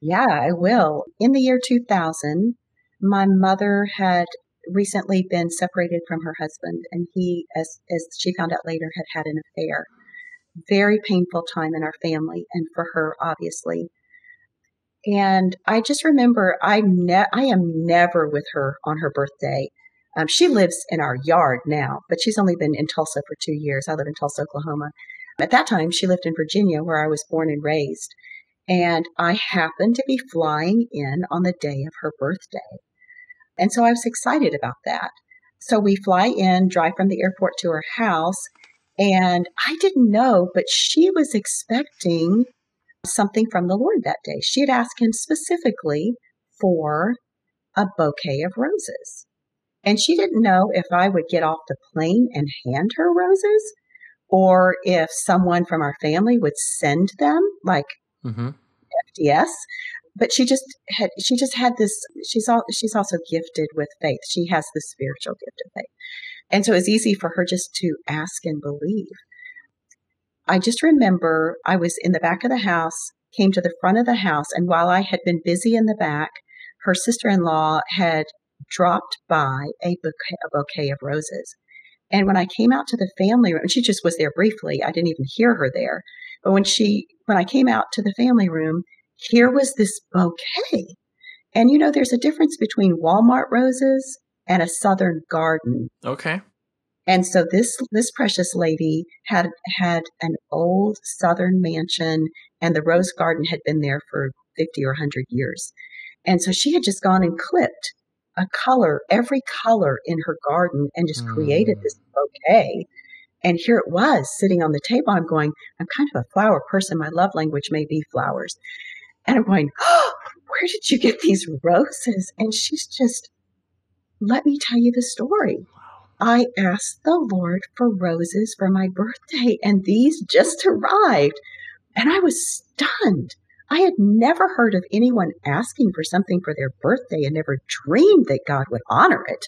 Yeah, I will. In the year 2000, my mother had recently been separated from her husband, and he, as as she found out later, had had an affair. Very painful time in our family, and for her, obviously. And I just remember I ne- I am never with her on her birthday. Um, she lives in our yard now, but she's only been in Tulsa for two years. I live in Tulsa, Oklahoma. At that time, she lived in Virginia, where I was born and raised. And I happened to be flying in on the day of her birthday. And so I was excited about that. So we fly in, drive from the airport to her house, and I didn't know, but she was expecting something from the Lord that day. She had asked him specifically for a bouquet of roses. And she didn't know if I would get off the plane and hand her roses or if someone from our family would send them, like Mm-hmm. FTD. But she just had she just had this she's all she's also gifted with faith. She has the spiritual gift of faith. And so it's easy for her just to ask and believe. I just remember I was in the back of the house, came to the front of the house, and while I had been busy in the back, her sister in law had dropped by a bouquet, a bouquet of roses. And when I came out to the family room, she just was there briefly. I didn't even hear her there. But when she, when I came out to the family room, here was this bouquet. And you know, there's a difference between Walmart roses and a southern garden. Okay. And so this this precious lady had had an old southern mansion and the rose garden had been there for 50 or 100 years. And so she had just gone and clipped a color, every color in her garden and just created Mm. this bouquet. And here it was sitting on the table. I'm going, I'm kind of a flower person. My love language may be flowers. And I'm going, oh, where did you get these roses? And she's just, let me tell you the story. I asked the Lord for roses for my birthday, and these just arrived. And I was stunned. I had never heard of anyone asking for something for their birthday and never dreamed that God would honor it.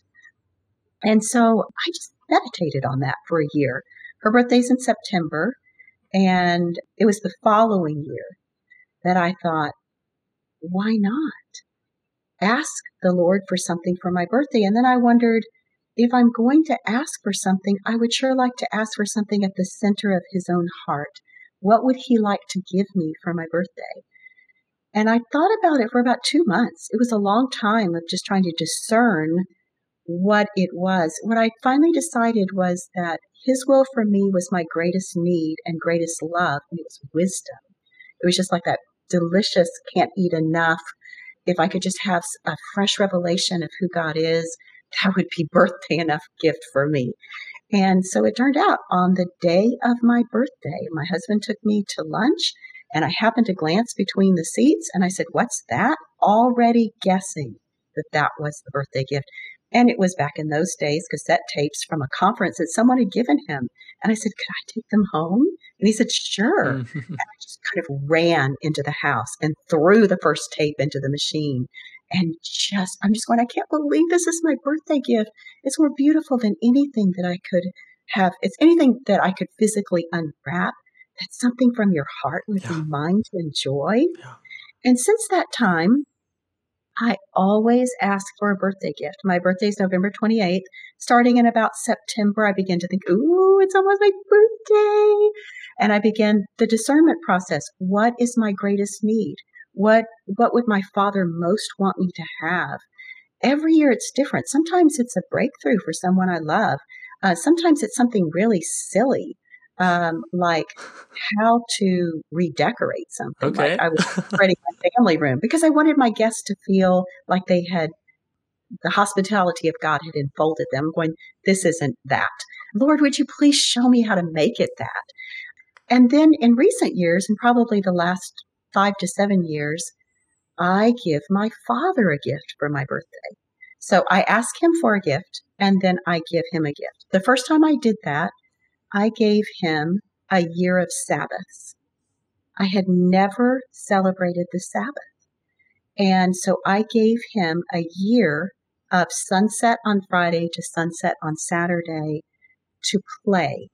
And so I just meditated on that for a year. Her birthday's in September, and it was the following year that I thought, why not? Ask the Lord for something for my birthday. And then I wondered, if I'm going to ask for something, I would sure like to ask for something at the center of his own heart. What would he like to give me for my birthday? And I thought about it for about two months. It was a long time of just trying to discern what it was. What I finally decided was that his will for me was my greatest need and greatest love, and it was wisdom. It was just like that delicious, can't eat enough. If I could just have a fresh revelation of who God is, that would be birthday enough gift for me. And so it turned out on the day of my birthday, my husband took me to lunch and I happened to glance between the seats and I said, What's that? Already guessing that that was the birthday gift. And it was back in those days, cassette tapes from a conference that someone had given him. And I said, Could I take them home? And he said, Sure. Mhm. And I just kind of ran into the house and threw the first tape into the machine. And just, I'm just going, I can't believe this is my birthday gift. It's more beautiful than anything that I could have. It's anything that I could physically unwrap. That's something from your heart with Yeah. be mine to enjoy. Yeah. And since that time, I always ask for a birthday gift. My birthday is November 28th. Starting in about September, I begin to think, ooh, it's almost my birthday. And I begin the discernment process. What is my greatest need? What, what would my father most want me to have? Every year it's different. Sometimes it's a breakthrough for someone I love. Uh, sometimes it's something really silly, um, like how to redecorate something. Okay. Like I was decorating my family room because I wanted my guests to feel like they had the hospitality of God had enfolded them. Going, this isn't that. Lord, would you please show me how to make it that? And then in recent years, and probably the last five to seven years, I give my father a gift for my birthday. So I ask him for a gift and then I give him a gift. The first time I did that, I gave him a year of Sabbaths. I had never celebrated the Sabbath. And so I gave him a year of sunset on Friday to sunset on Saturday to play,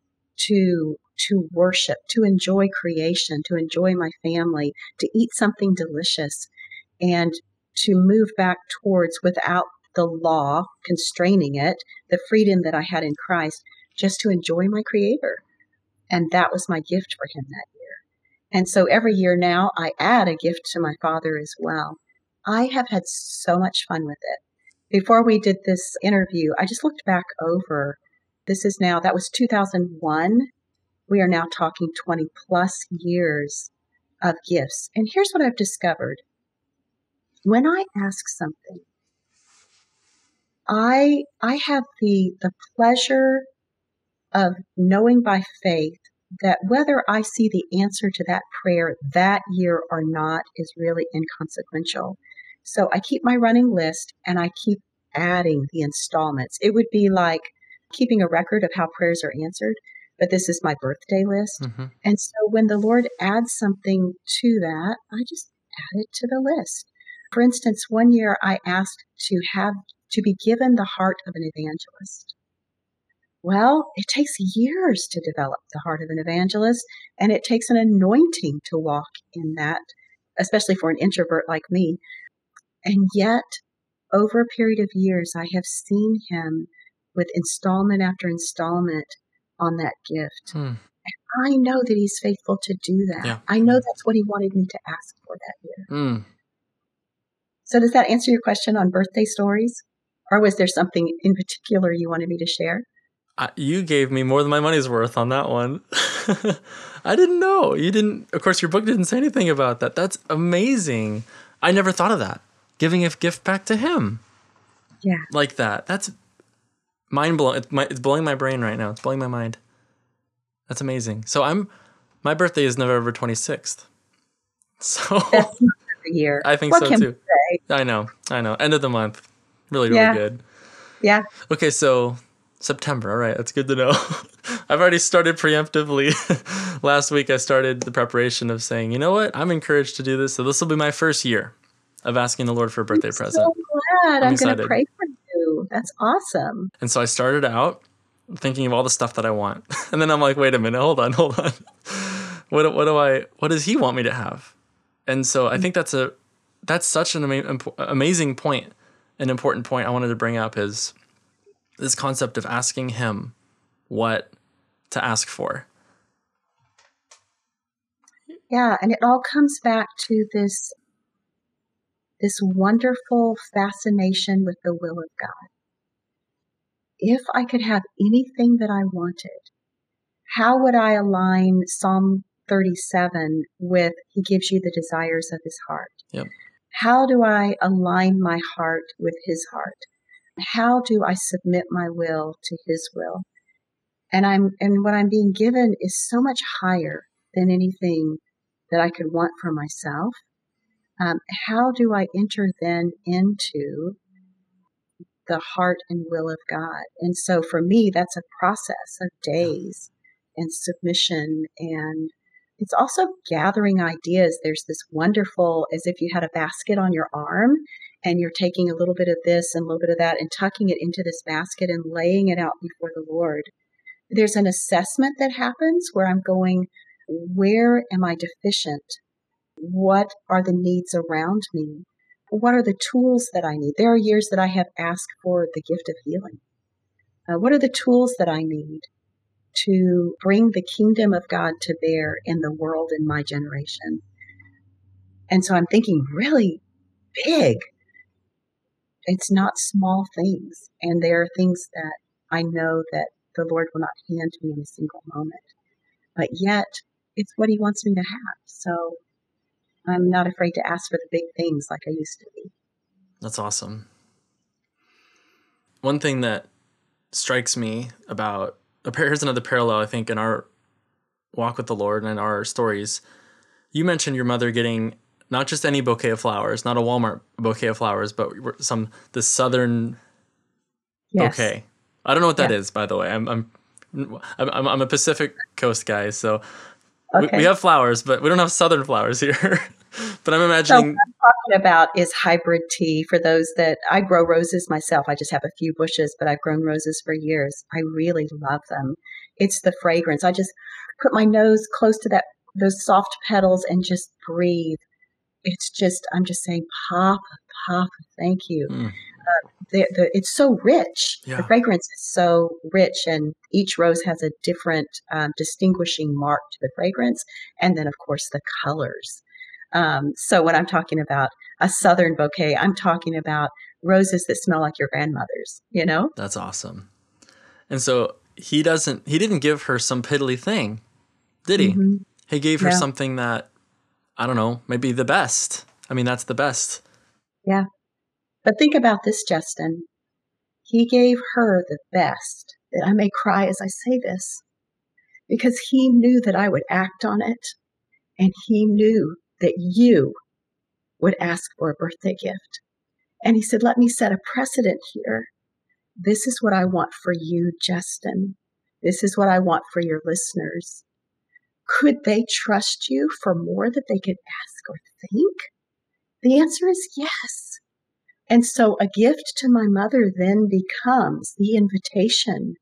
to to worship, to enjoy creation, to enjoy my family, to eat something delicious and to move back towards without the law constraining it, the freedom that I had in Christ, just to enjoy my creator. And that was my gift for him that year. And so every year now I add a gift to my father as well. I have had so much fun with it. Before we did this interview, I just looked back over. This is now, that was 2001. We are now talking 20 plus years of gifts. And here's what I've discovered. When I ask something, I I have the the pleasure of knowing by faith that whether I see the answer to that prayer that year or not is really inconsequential. So I keep my running list and I keep adding the installments. It would be like keeping a record of how prayers are answered. but this is my birthday list. hmm And so when the Lord adds something to that, I just add it to the list. For instance, one year I asked to have to be given the heart of an evangelist. Well, it takes years to develop the heart of an evangelist, and it takes an anointing to walk in that, especially for an introvert like me. And yet, over a period of years, I have seen him with installment after installment on that gift. Hmm. I know that he's faithful to do that. Yeah. I know that's what he wanted me to ask for that year. Mm. So, does that answer your question on birthday stories? Or was there something in particular you wanted me to share? I, you gave me more than my money's worth on that one. I didn't know. You didn't. Of course, your book didn't say anything about that. That's amazing. I never thought of that. Giving a gift back to him Yeah. like that. That's mind blowing. It's, my, it's blowing my brain right now. It's blowing my mind. That's amazing. So I'm. My birthday is November twenty sixth. So That's every year. I think what so too. I know. I know. End of the month. Really, really Yeah. good. Yeah. Okay, so September. All right, that's good to know. I've already started preemptively. Last week, I started the preparation of saying, you know what, I'm encouraged to do this. So this will be my first year of asking the Lord for a birthday I'm present. so glad. I'm I'm, going to pray for you. That's awesome. And so I started out thinking of all the stuff that I want, and then I'm like, wait a minute, hold on, hold on. what what do I? What does He want me to have? And so I think that's a that's such an ama- amazing point, an important point I wanted to bring up is this concept of asking Him what to ask for. Yeah, and it all comes back to this this wonderful fascination with the will of God. If I could have anything that I wanted, how would I align Psalm 37 with He gives you the desires of His heart? Yep. How do I align my heart with His heart? How do I submit my will to His will? And I'm and what I'm being given is so much higher than anything that I could want for myself. Um, how do I enter then into the heart and will of God? And so for me, that's a process of days and submission. And it's also gathering ideas. There's this wonderful, as if you had a basket on your arm and you're taking a little bit of this and a little bit of that and tucking it into this basket and laying it out before the Lord. There's an assessment that happens where I'm going, where am I deficient? What are the needs around me? What are the tools that I need? There are years that I have asked for the gift of healing. Uh, what are the tools that I need to bring the kingdom of God to bear in the world in my generation? And so I'm thinking really big. It's not small things. And there are things that I know that the Lord will not hand me in a single moment. But yet, it's what He wants me to have. So I'm not afraid to ask for the big things like I used to be. That's awesome. One thing that strikes me about here's another parallel I think in our walk with the Lord and in our stories. You mentioned your mother getting not just any bouquet of flowers, not a Walmart bouquet of flowers, but some the southern Yes. bouquet. I don't know what that Yeah. is, by the way. I'm I'm I'm, I'm a Pacific Coast guy, so we, Okay. we have flowers, but we don't have southern flowers here. but I'm so imagining what I'm talking about is hybrid tea. For those that I grow roses myself, I just have a few bushes, but I've grown roses for years. I really love them. It's the fragrance. I just put my nose close to that those soft petals and just breathe. It's just I'm just saying, Papa, Papa, thank you. Mm. the, the, it's so rich. Yeah. The fragrance is so rich, and each rose has a different um, distinguishing mark to the fragrance, and then of course the colors. Um, so when I'm talking about a southern bouquet, I'm talking about roses that smell like your grandmother's. You know? That's awesome. And so he doesn't he didn't give her some piddly thing, did he? Mhm. He gave her No. something that I don't know, maybe the best. I mean, that's the best. Yeah. But think about this, Justin. He gave her the best. That I may cry as I say this, because he knew that I would act on it, and he knew that you would ask for a birthday gift. And he said, Let me set a precedent here. This is what I want for you, Justin. This is what I want for your listeners. Could they trust you for more that they could ask or think? The answer is yes. And so a gift to my mother then becomes the invitation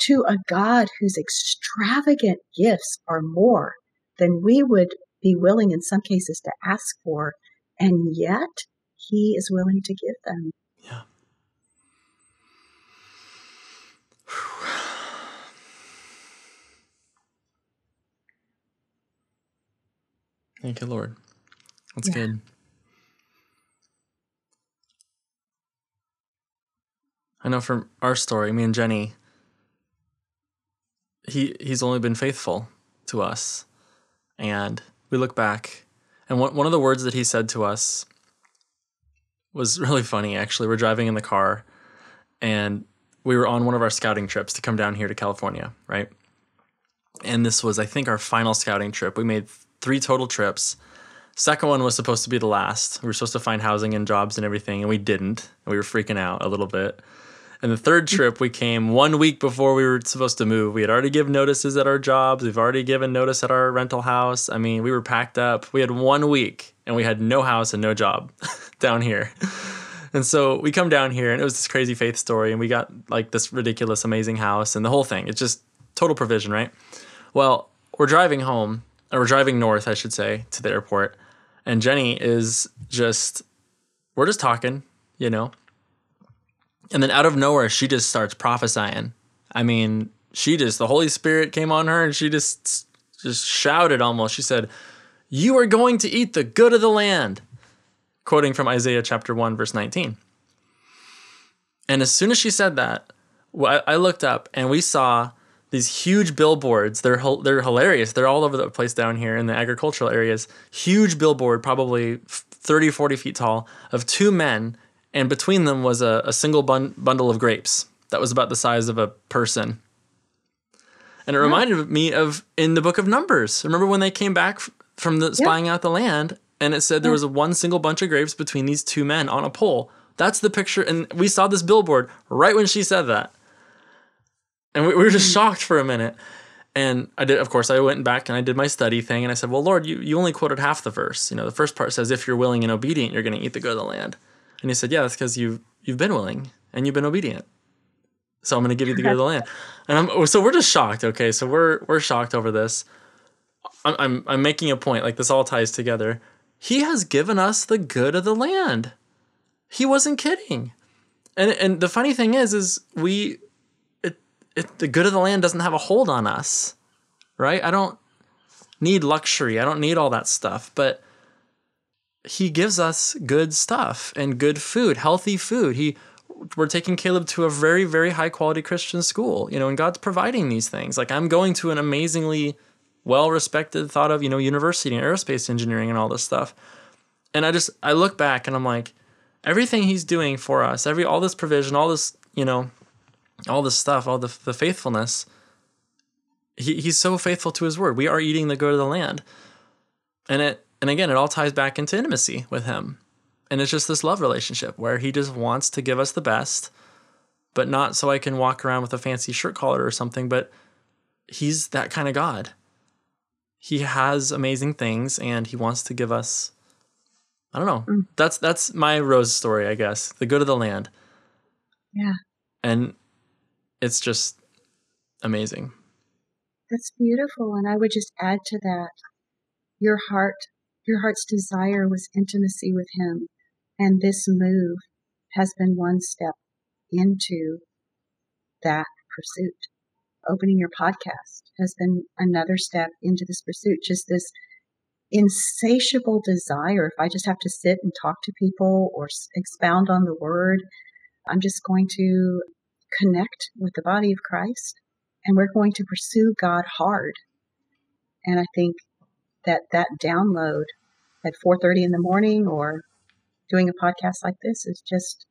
to a God whose extravagant gifts are more than we would be willing in some cases to ask for. And yet he is willing to give them. Yeah. Thank you, Lord. That's Yeah. good. I know from our story, me and Jenny, he he's only been faithful to us. And we look back and one one of the words that he said to us was really funny actually. We're driving in the car and we were on one of our scouting trips to come down here to California, right? And this was I think our final scouting trip. We made 3 total trips. Second one was supposed to be the last. We were supposed to find housing and jobs and everything, and we didn't. And we were freaking out a little bit. And the third trip, we came one week before we were supposed to move. We had already given notices at our jobs. We've already given notice at our rental house. I mean, we were packed up. We had one week and we had no house and no job down here. And so we come down here and it was this crazy faith story. And we got like this ridiculous, amazing house and the whole thing. It's just total provision, right? Well, we're driving home, or we're driving north, I should say, to the airport. And Jenny is just, we're just talking, you know, and then out of nowhere, she just starts prophesying. I mean, she just the Holy Spirit came on her and she just just shouted almost. She said, "You are going to eat the good of the land." Quoting from Isaiah chapter 1 verse 19. And as soon as she said that, I I looked up and we saw these huge billboards. They're they're hilarious. They're all over the place down here in the agricultural areas. Huge billboard, probably 30, 40 feet tall, of two men, and between them was a, a single bun- bundle of grapes that was about the size of a person. And it reminded me of in the book of Numbers. Remember when they came back from the spying out the land, and it said there was a one single bunch of grapes between these two men on a pole. That's the picture, and we saw this billboard right when she said that and we, we were just mm. shocked for a minute. And I did, of course, I went back and I did my study thing, and I said, "Well, Lord, you, you only quoted half the verse. You know, the first part says, if you're willing and obedient, you're going to eat the good of the land.' And he said, "Yeah, that's because you've, you've been willing and you've been obedient. So I'm going to give you the good of the land." And I'm so we're just shocked. Okay, so we're we're shocked over this. I'm I'm, I'm making a point. Like this all ties together. He has given us the good of the land. He wasn't kidding. And and the funny thing is, is we it, the good of the land doesn't have a hold on us, right? I don't need luxury. I don't need all that stuff, but he gives us good stuff and good food, healthy food. He we're taking Caleb to a very very high quality Christian school, you know, and God's providing these things. Like I'm going to an amazingly well respected thought of, you know, university and aerospace engineering and all this stuff. And I just I look back and I'm like everything he's doing for us, every all this provision, all this, you know, all this stuff, all the, the faithfulness. He, he's so faithful to his word. We are eating the good of the land. And it and again, it all ties back into intimacy with him. And it's just this love relationship where he just wants to give us the best, but not so I can walk around with a fancy shirt collar or something, but he's that kind of God. He has amazing things and he wants to give us I don't know. Mm. That's that's my rose story, I guess. The good of the land. Yeah. And it's just amazing. That's beautiful. And I would just add to that your heart, your heart's desire was intimacy with him. And this move has been one step into that pursuit. Opening your podcast has been another step into this pursuit. Just this insatiable desire. If I just have to sit and talk to people or expound on the word, I'm just going to connect with the body of Christ and we're going to pursue God hard. And I think that that download at 4:30 in the morning or doing a podcast like this is just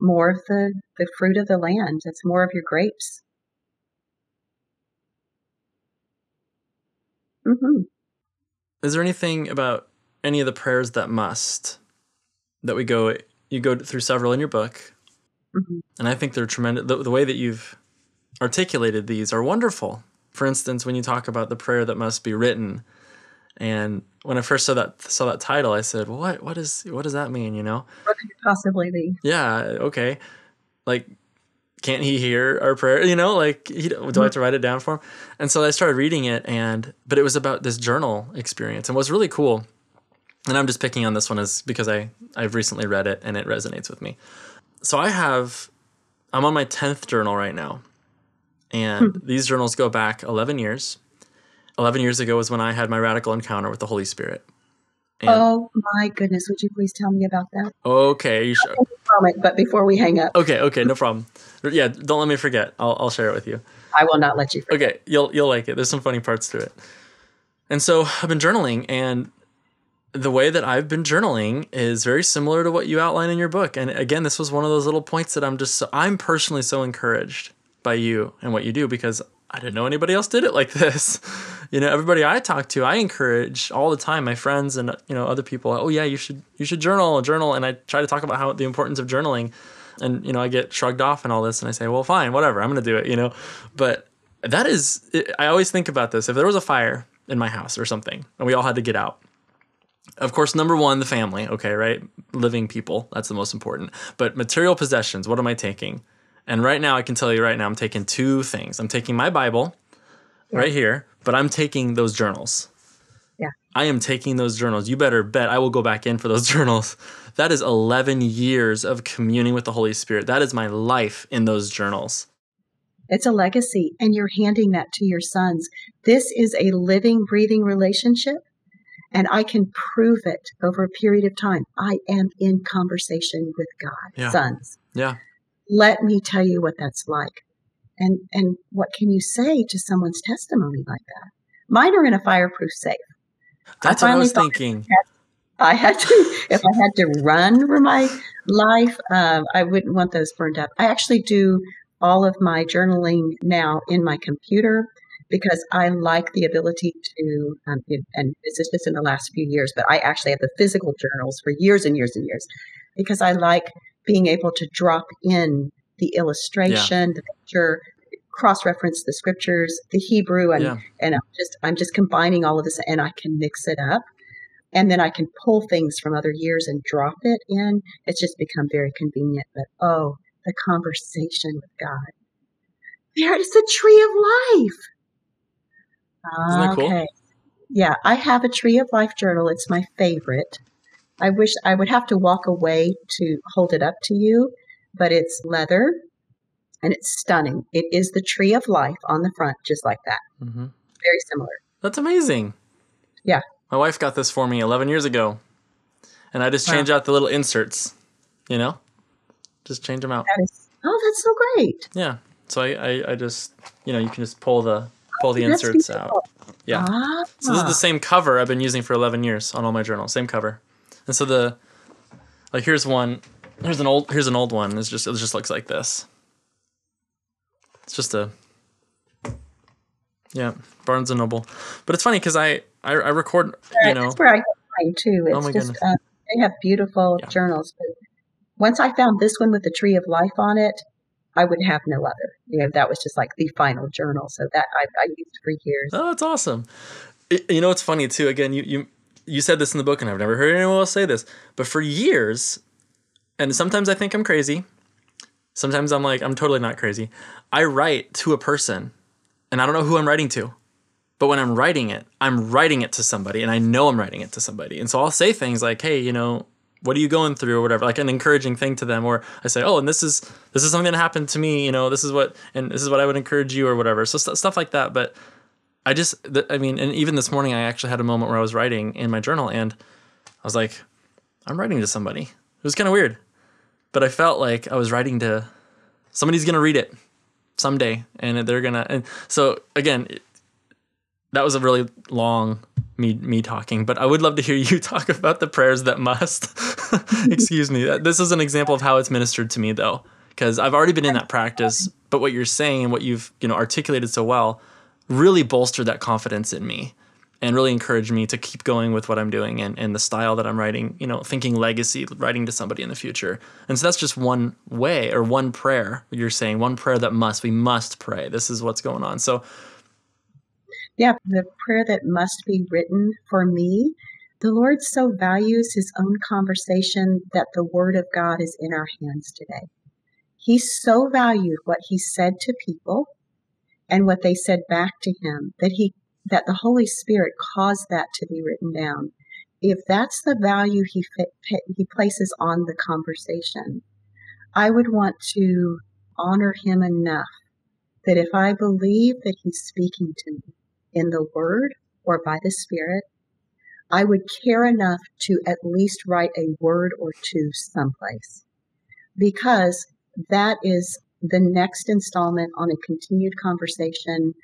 more of the the fruit of the land. It's more of your grapes. hmm Is there anything about any of the prayers that must that we go you go through several in your book hmm and I think they're tremendous the, the way that you've articulated these are wonderful. For instance, when you talk about the prayer that must be written, and when I first saw that saw that title, I said, "What? What is? What does that mean?" You know? What could it possibly be? Yeah. Okay. Like, can't he hear our prayer? You know, like, he, do I have to write it down for him? And so I started reading it, and but it was about this journal experience, and what's really cool. And I'm just picking on this one is because I I've recently read it and it resonates with me. So I have, I'm on my tenth journal right now, and hmm. these journals go back 11 years. 11 years ago was when I had my radical encounter with the Holy Spirit. And, Oh my goodness! Would you please tell me about that? okay, you sure? Moment, but before we hang up, Okay, okay, no problem. Yeah, don't let me forget. I'll, I'll share it with you. I will not let you. Forget. Okay, you'll you'll like it. There's some funny parts to it. And so I've been journaling, and the way that I've been journaling is very similar to what you outline in your book. And again, this was one of those little points that I'm just so, I'm personally so encouraged by you and what you do because I didn't know anybody else did it like this. You know, everybody I talk to, I encourage all the time, my friends and you know other people. Oh yeah, you should you should journal, journal, and I try to talk about how the importance of journaling. And you know, I get shrugged off and all this, and I say, well, fine, whatever, I'm gonna do it. You know, but that is, I always think about this. If there was a fire in my house or something, and we all had to get out, of course, number one, the family, okay, right? Living people, that's the most important. But material possessions, what am I taking? And right now, I can tell you right now, I'm taking two things. I'm taking my Bible right here, but I'm taking those journals. Yeah. I am taking those journals. You better bet I will go back in for those journals. That is 11 years of communing with the Holy Spirit. That is my life in those journals. It's a legacy, and you're handing that to your sons. This is a living, breathing relationship, and I can prove it over a period of time. I am in conversation with God, Yeah. sons. Yeah. Let me tell you what that's like. And and what can you say to someone's testimony like that? Mine are in a fireproof safe. That's what I was thinking. I had to, if I had to run for my life, um, I wouldn't want those burned up. I actually do all of my journaling now in my computer because I like the ability to, um, and this is just in the last few years, but I actually have the physical journals for years and years and years because I like being able to drop in the illustration, the picture, cross-reference the scriptures, the Hebrew, and Yeah. and I'm just I'm just combining all of this, and I can mix it up, and then I can pull things from other years and drop it in. It's just become very convenient. But oh, the conversation with God. There is the tree of life. Isn't that cool? Okay. Yeah, I have a tree of life journal. It's my favorite. I wish I would have to walk away to hold it up to you, but it's leather and it's stunning. It is the tree of life on the front, just like that. hmm Very similar. That's amazing. Yeah. My wife got this for me 11 years ago. And I just Wow. change out the little inserts, you know? Just change them out. That is, oh, that's so great. Yeah. So I, I, I just, you know, you can just pull the pull the inserts out. Yeah. Ah, So this is the same cover I've been using for 11 years on all my journals. Same cover. And so the like here's one. Here's an old here's an old one. It's just it just looks like this. It's just a yeah Barnes and Noble. But it's funny because I, I I record you know That's where I get mine too. It's Oh my just goodness. uh, they have beautiful Yeah. journals. But once I found this one with the tree of life on it, I would have no other. You know, that was just like the final journal. So that I, I used for years. Oh, that's awesome. I- you know, it's funny too. Again, you you you said this in the book, and I've never heard anyone else say this. But for years, and sometimes I think I'm crazy. Sometimes I'm like I'm totally not crazy. I write to a person, and I don't know who I'm writing to. But when I'm writing it, I'm writing it to somebody, and I know I'm writing it to somebody. And so I'll say things like, "Hey, you know, what are you going through?" or whatever, like an encouraging thing to them. Or I say, "Oh, and this is this is something that happened to me. You know, this is what, and this is what I would encourage you, or whatever." So st- stuff like that. But I just, th- I mean, and even this morning, I actually had a moment where I was writing in my journal, and I was like, "I'm writing to somebody." It was kind of weird, but I felt like I was writing to somebody's gonna read it someday, and they're gonna. And so again, it- that was a really long me me talking, but I would love to hear you talk about the prayers that must. Excuse me. This is an example of how it's ministered to me, though, because I've already been in that practice. But what you're saying and what you've you know articulated so well really bolstered that confidence in me. and really encouraged me to keep going with what I'm doing and, and the style that I'm writing, you know, thinking legacy, writing to somebody in the future. And so that's just one way or one prayer. You're saying one prayer that must, we must pray. This is what's going on. So, yeah, the prayer that must be written for me. The Lord so values his own conversation that the word of God is in our hands today. He so valued what he said to people and what they said back to him that he that the Holy Spirit caused that to be written down. If that's the value he he places on the conversation, I would want to honor him enough that if I believe that he's speaking to me in the word or by the Spirit, I would care enough to at least write a word or two someplace because that is the next installment on a continued conversation.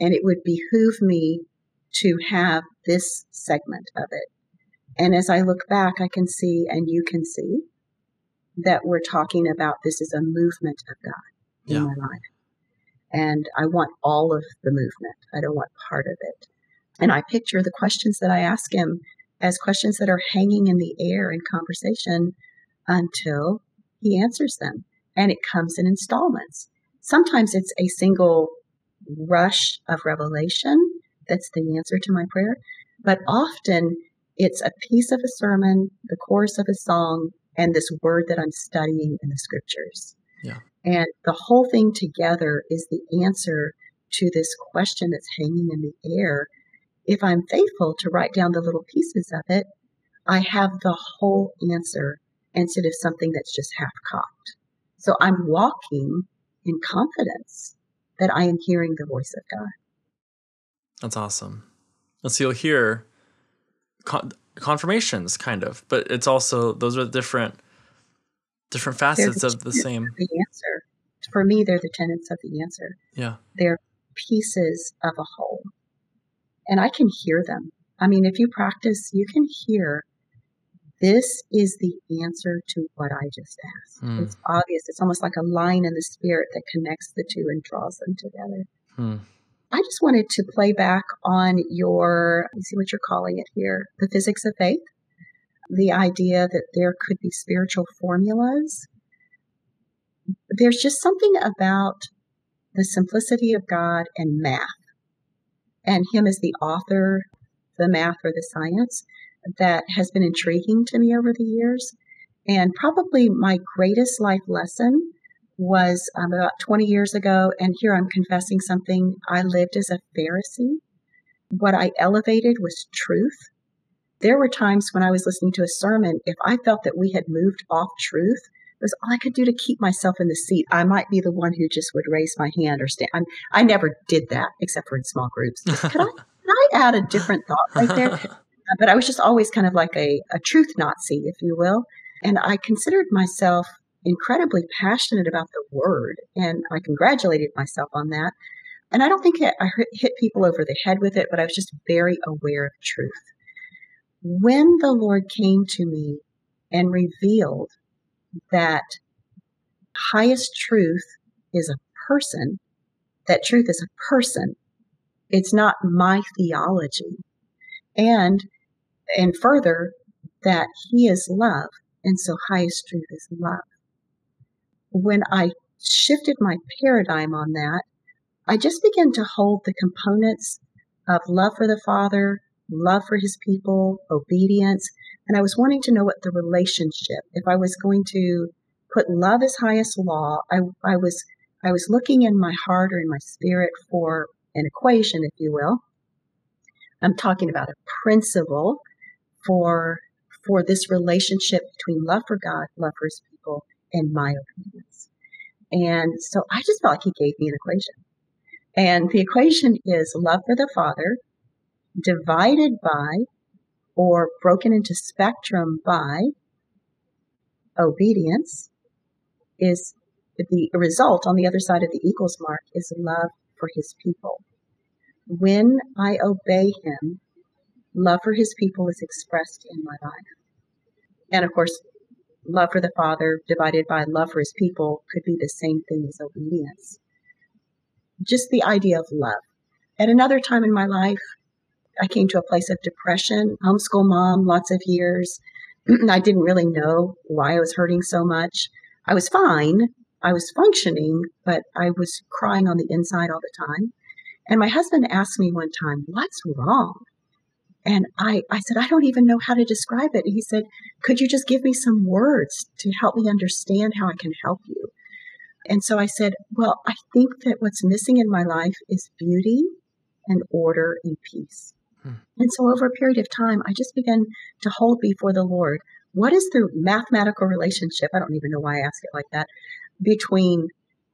And it would behoove me to have this segment of it. And as I look back, I can see, and you can see, that we're talking about this is a movement of God in my life. And I want all of the movement. I don't want part of it. And I picture the questions that I ask him as questions that are hanging in the air in conversation until he answers them and it comes in installments. Sometimes it's a single rush of revelation that's the answer to my prayer, but often it's a piece of a sermon, the chorus of a song, and this word that I'm studying in the scriptures. Yeah. And the whole thing together is the answer to this question that's hanging in the air. If I'm faithful to write down the little pieces of it, I have the whole answer instead of something that's just half cocked. So I'm walking in confidence that I am hearing the voice of God. That's awesome. And so you'll hear con- confirmations, kind of, but it's also those are different different facets the of the same. The answer for me, they're the tenets of the answer. Yeah, they're pieces of a whole, and I can hear them. I mean, if you practice, you can hear this is the answer to what I just asked. Mm. It's obvious. It's almost like a line in the spirit that connects the two and draws them together. Mm. I just wanted to play back on your, you see what you're calling it here, the physics of faith, the idea that there could be spiritual formulas. There's just something about the simplicity of God and math, and Him as the author, the math or the science that has been intriguing to me over the years. And probably my greatest life lesson was um, about 20 years ago. And here I'm confessing something. I lived as a Pharisee. What I elevated was truth. There were times when I was listening to a sermon, if I felt that we had moved off truth, it was all I could do to keep myself in the seat. I might be the one who just would raise my hand or stand. I'm, i never did that except for in small groups. Could I, could I add a different thought right there? Uh, but I was just always kind of like a, a truth Nazi, if you will. And I considered myself incredibly passionate about the word, and I congratulated myself on that. And I don't think I hit people over the head with it, but I was just very aware of truth. When the Lord came to me and revealed that highest truth is a person, that truth is a person, it's not my theology. And and further, that He is love, and so highest truth is love. When I shifted my paradigm on that, I just began to hold the components of love for the Father, love for His people, obedience, and I was wanting to know what the relationship, if I was going to put love as highest law, I, I was I was looking in my heart or in my spirit for an equation, if you will. I'm talking about a principle for for this relationship between love for God, love for his people, and my obedience. And so I just felt like he gave me an equation. And the equation is love for the Father divided by or broken into spectrum by obedience is the result on the other side of the equals mark is love for his people. When I obey him, love for his people is expressed in my life. And of course, love for the Father divided by love for his people could be the same thing as obedience. Just the idea of love. At another time in my life, I came to a place of depression, homeschool mom, lots of years. I didn't really know why I was hurting so much. I was fine. I was functioning, but I was crying on the inside all the time. And my husband asked me one time, What's wrong? And I, I said, I don't even know how to describe it. And he said, Could you just give me some words to help me understand how I can help you? And so I said, Well, I think that what's missing in my life is beauty and order and peace. Hmm. And so over a period of time, I just began to hold before the Lord what is the mathematical relationship? I don't even know why I ask it like that between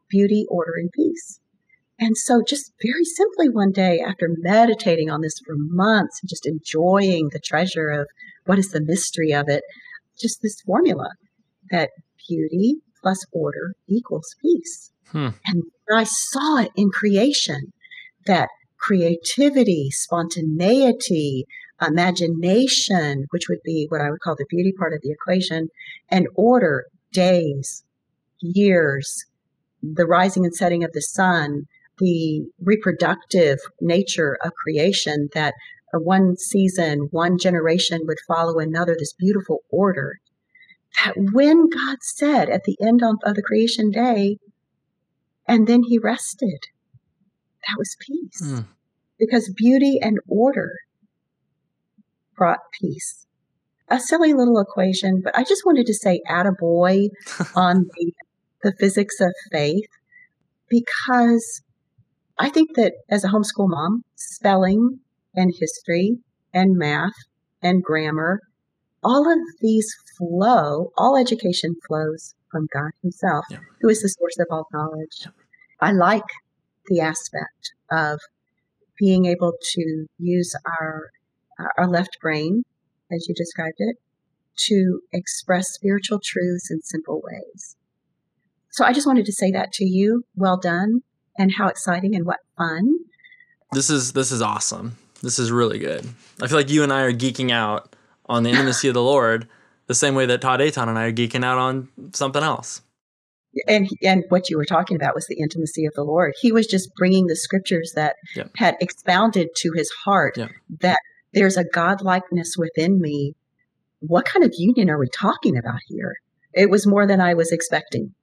beauty, order, and peace. And so, just very simply one day, after meditating on this for months and just enjoying the treasure of what is the mystery of it, just this formula that beauty plus order equals peace. Hmm. And I saw it in creation that creativity, spontaneity, imagination, which would be what I would call the beauty part of the equation, and order, days, years, the rising and setting of the sun, the reproductive nature of creation that one season, one generation would follow another, this beautiful order. That when God said at the end of, the creation day, and then he rested, that was peace. Mm. Because beauty and order brought peace. A silly little equation, but I just wanted to say attaboy on the, the physics of faith because I think that as a homeschool mom, spelling and history and math and grammar, all of these flow, all education flows from God Himself, yeah. who is the source of all knowledge. Yeah. I like the aspect of being able to use our our left brain, as you described it, to express spiritual truths in simple ways. So I just wanted to say that to you. Well done and how exciting and what fun. This is this is awesome. This is really good. I feel like you and I are geeking out on the intimacy of the Lord the same way that Todd Aton and I are geeking out on something else. And and what you were talking about was the intimacy of the Lord. He was just bringing the scriptures that yep. had expounded to his heart yep. that there's a godlikeness within me. What kind of union are we talking about here? It was more than I was expecting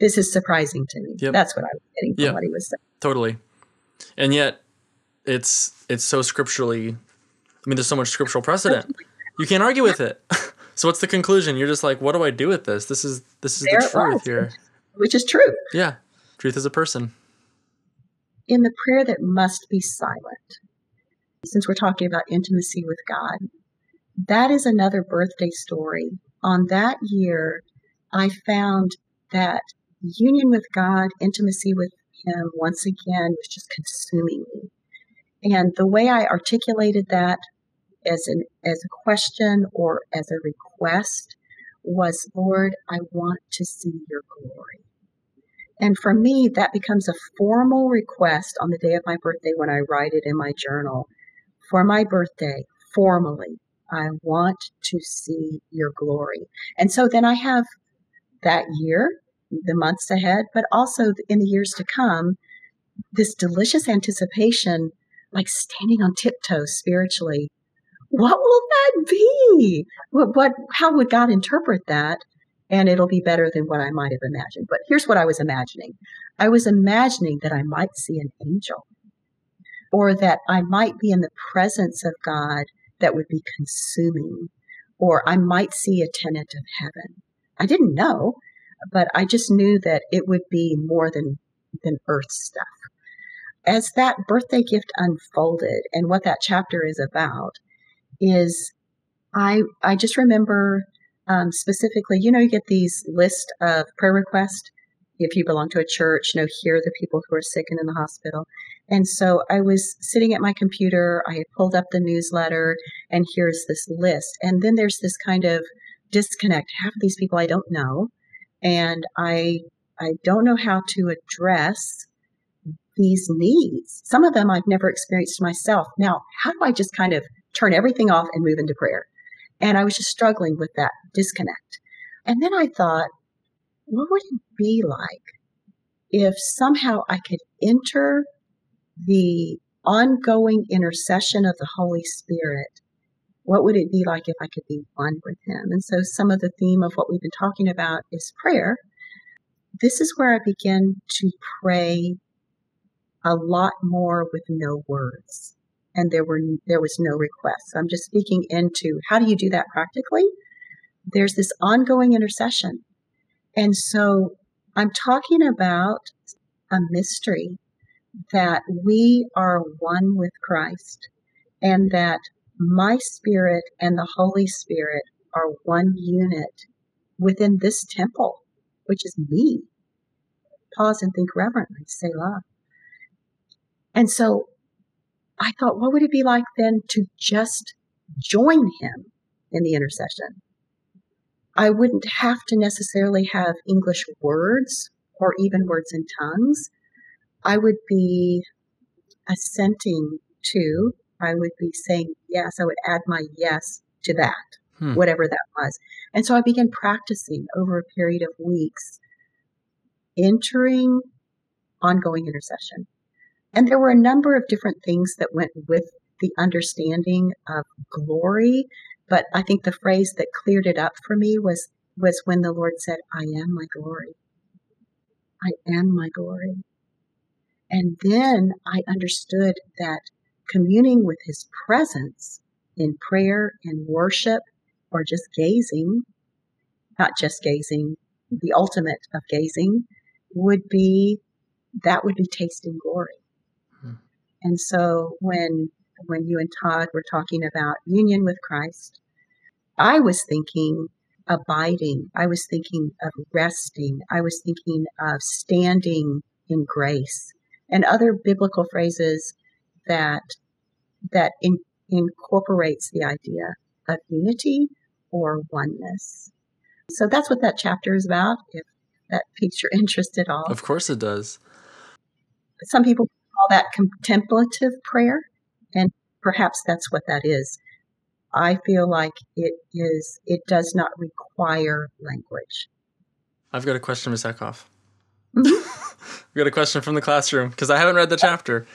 this is surprising to me. Yep. That's what I was getting from yep. what he was saying. Totally. And yet it's it's so scripturally I mean there's so much scriptural precedent. You can't argue with it. so what's the conclusion? You're just like, what do I do with this? This is this is there the truth here. Which is true. Yeah. Truth is a person. In the prayer that must be silent, since we're talking about intimacy with God, that is another birthday story. On that year, I found that union with God, intimacy with Him, once again, was just consuming me. And the way I articulated that as an as a question or as a request was, Lord, I want to see your glory. And for me, that becomes a formal request on the day of my birthday when I write it in my journal. For my birthday, formally, I want to see your glory. And so then I have that year the months ahead, but also in the years to come, this delicious anticipation, like standing on tiptoes spiritually. What will that be? What, what, how would God interpret that? And it'll be better than what I might have imagined. But here's what I was imagining I was imagining that I might see an angel, or that I might be in the presence of God that would be consuming, or I might see a tenant of heaven. I didn't know but I just knew that it would be more than than earth stuff. As that birthday gift unfolded and what that chapter is about is I I just remember um, specifically, you know, you get these list of prayer requests if you belong to a church, you know, here are the people who are sick and in the hospital. And so I was sitting at my computer, I pulled up the newsletter, and here's this list. And then there's this kind of disconnect. Half of these people I don't know and I I don't know how to address these needs. Some of them I've never experienced myself. Now, how do I just kind of turn everything off and move into prayer? And I was just struggling with that disconnect. And then I thought, what would it be like if somehow I could enter the ongoing intercession of the Holy Spirit. What would it be like if I could be one with Him? And so, some of the theme of what we've been talking about is prayer. This is where I begin to pray a lot more with no words. And there were there was no request. So I'm just speaking into how do you do that practically? There's this ongoing intercession. And so I'm talking about a mystery that we are one with Christ and that my spirit and the Holy Spirit are one unit within this temple, which is me. Pause and think reverently, Selah. And so I thought, what would it be like then to just join him in the intercession? I wouldn't have to necessarily have English words or even words in tongues. I would be assenting to, I would be saying yes, I would add my yes to that, hmm. whatever that was. And so I began practicing over a period of weeks, entering ongoing intercession. And there were a number of different things that went with the understanding of glory. But I think the phrase that cleared it up for me was, was when the Lord said, I am my glory. I am my glory. And then I understood that communing with his presence in prayer and worship or just gazing, not just gazing, the ultimate of gazing would be that would be tasting glory. And so when when you and Todd were talking about union with Christ, I was thinking abiding. I was thinking of resting. I was thinking of standing in grace and other biblical phrases that that in, incorporates the idea of unity or oneness. So that's what that chapter is about. If that piques your interest at all, of course it does. Some people call that contemplative prayer, and perhaps that's what that is. I feel like it is. It does not require language. I've got a question, Ms. Ekhoff. We got a question from the classroom because I haven't read the chapter.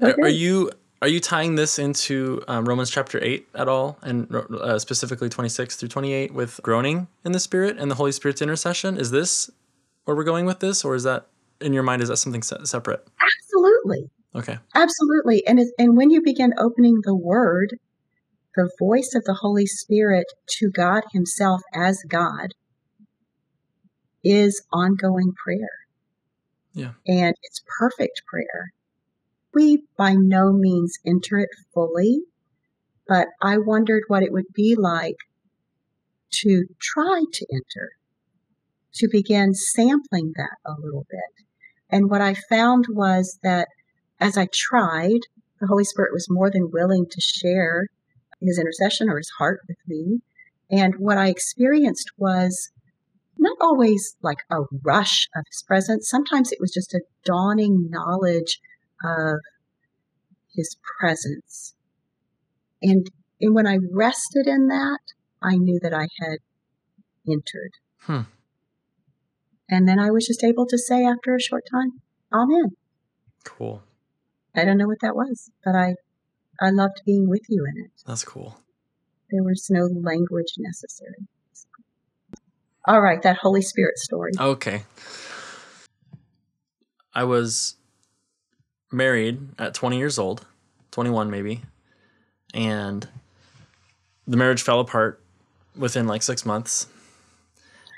Okay. Are you are you tying this into um, Romans chapter eight at all, and uh, specifically twenty six through twenty eight with groaning in the Spirit and the Holy Spirit's intercession? Is this where we're going with this, or is that in your mind? Is that something se- separate? Absolutely. Okay. Absolutely, and and when you begin opening the Word, the voice of the Holy Spirit to God Himself as God is ongoing prayer. Yeah. And it's perfect prayer. We by no means enter it fully, but I wondered what it would be like to try to enter, to begin sampling that a little bit. And what I found was that as I tried, the Holy Spirit was more than willing to share his intercession or his heart with me. And what I experienced was not always like a rush of his presence. Sometimes it was just a dawning knowledge of his presence. And, and when I rested in that, I knew that I had entered. Hmm. And then I was just able to say after a short time, Amen. Cool. I don't know what that was, but I I loved being with you in it. That's cool. There was no language necessary. All right, that Holy Spirit story. Okay. I was married at 20 years old, 21 maybe, and the marriage fell apart within like six months.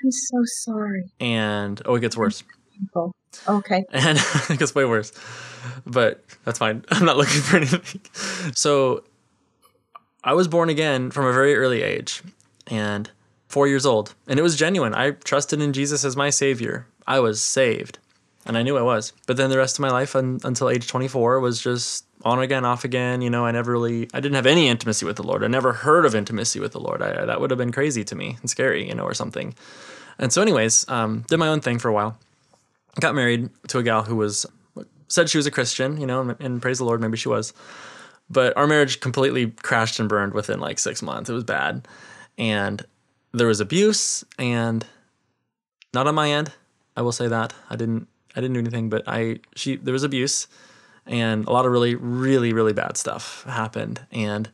I'm so sorry. And oh, it gets worse. Okay. And it gets way worse, but that's fine. I'm not looking for anything. So I was born again from a very early age, and four years old, and it was genuine. I trusted in Jesus as my savior. I was saved, and I knew I was. But then the rest of my life un- until age 24 was just on again, off again. You know, I never really, I didn't have any intimacy with the Lord. I never heard of intimacy with the Lord. I, that would have been crazy to me and scary, you know, or something. And so, anyways, um, did my own thing for a while. Got married to a gal who was said she was a Christian, you know, and, and praise the Lord, maybe she was. But our marriage completely crashed and burned within like six months. It was bad, and there was abuse and not on my end. I will say that I didn't I didn't do anything, but I she there was abuse, and a lot of really, really, really bad stuff happened. And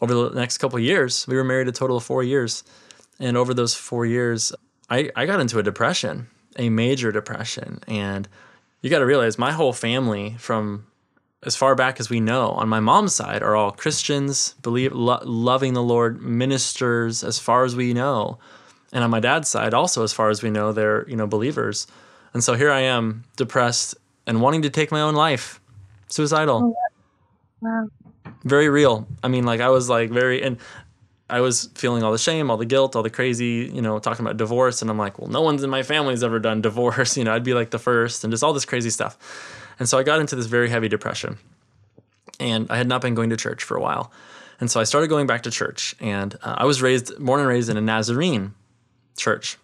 over the next couple years, we were married a total of four years. And over those four years, I, I got into a depression, a major depression. And you got to realize my whole family, from as far back as we know, on my mom's side, are all Christians, believe, lo- loving the Lord, ministers, as far as we know. And on my dad's side, also as far as we know, they're you know believers. And so here I am, depressed and wanting to take my own life, suicidal. Oh, wow. Very real. I mean, like I was like very and I was feeling all the shame, all the guilt, all the crazy, you know, talking about divorce. And I'm like, well, no one's in my family's ever done divorce. You know, I'd be like the first and just all this crazy stuff. And so I got into this very heavy depression. And I had not been going to church for a while. And so I started going back to church. And uh, I was raised, born and raised in a Nazarene church.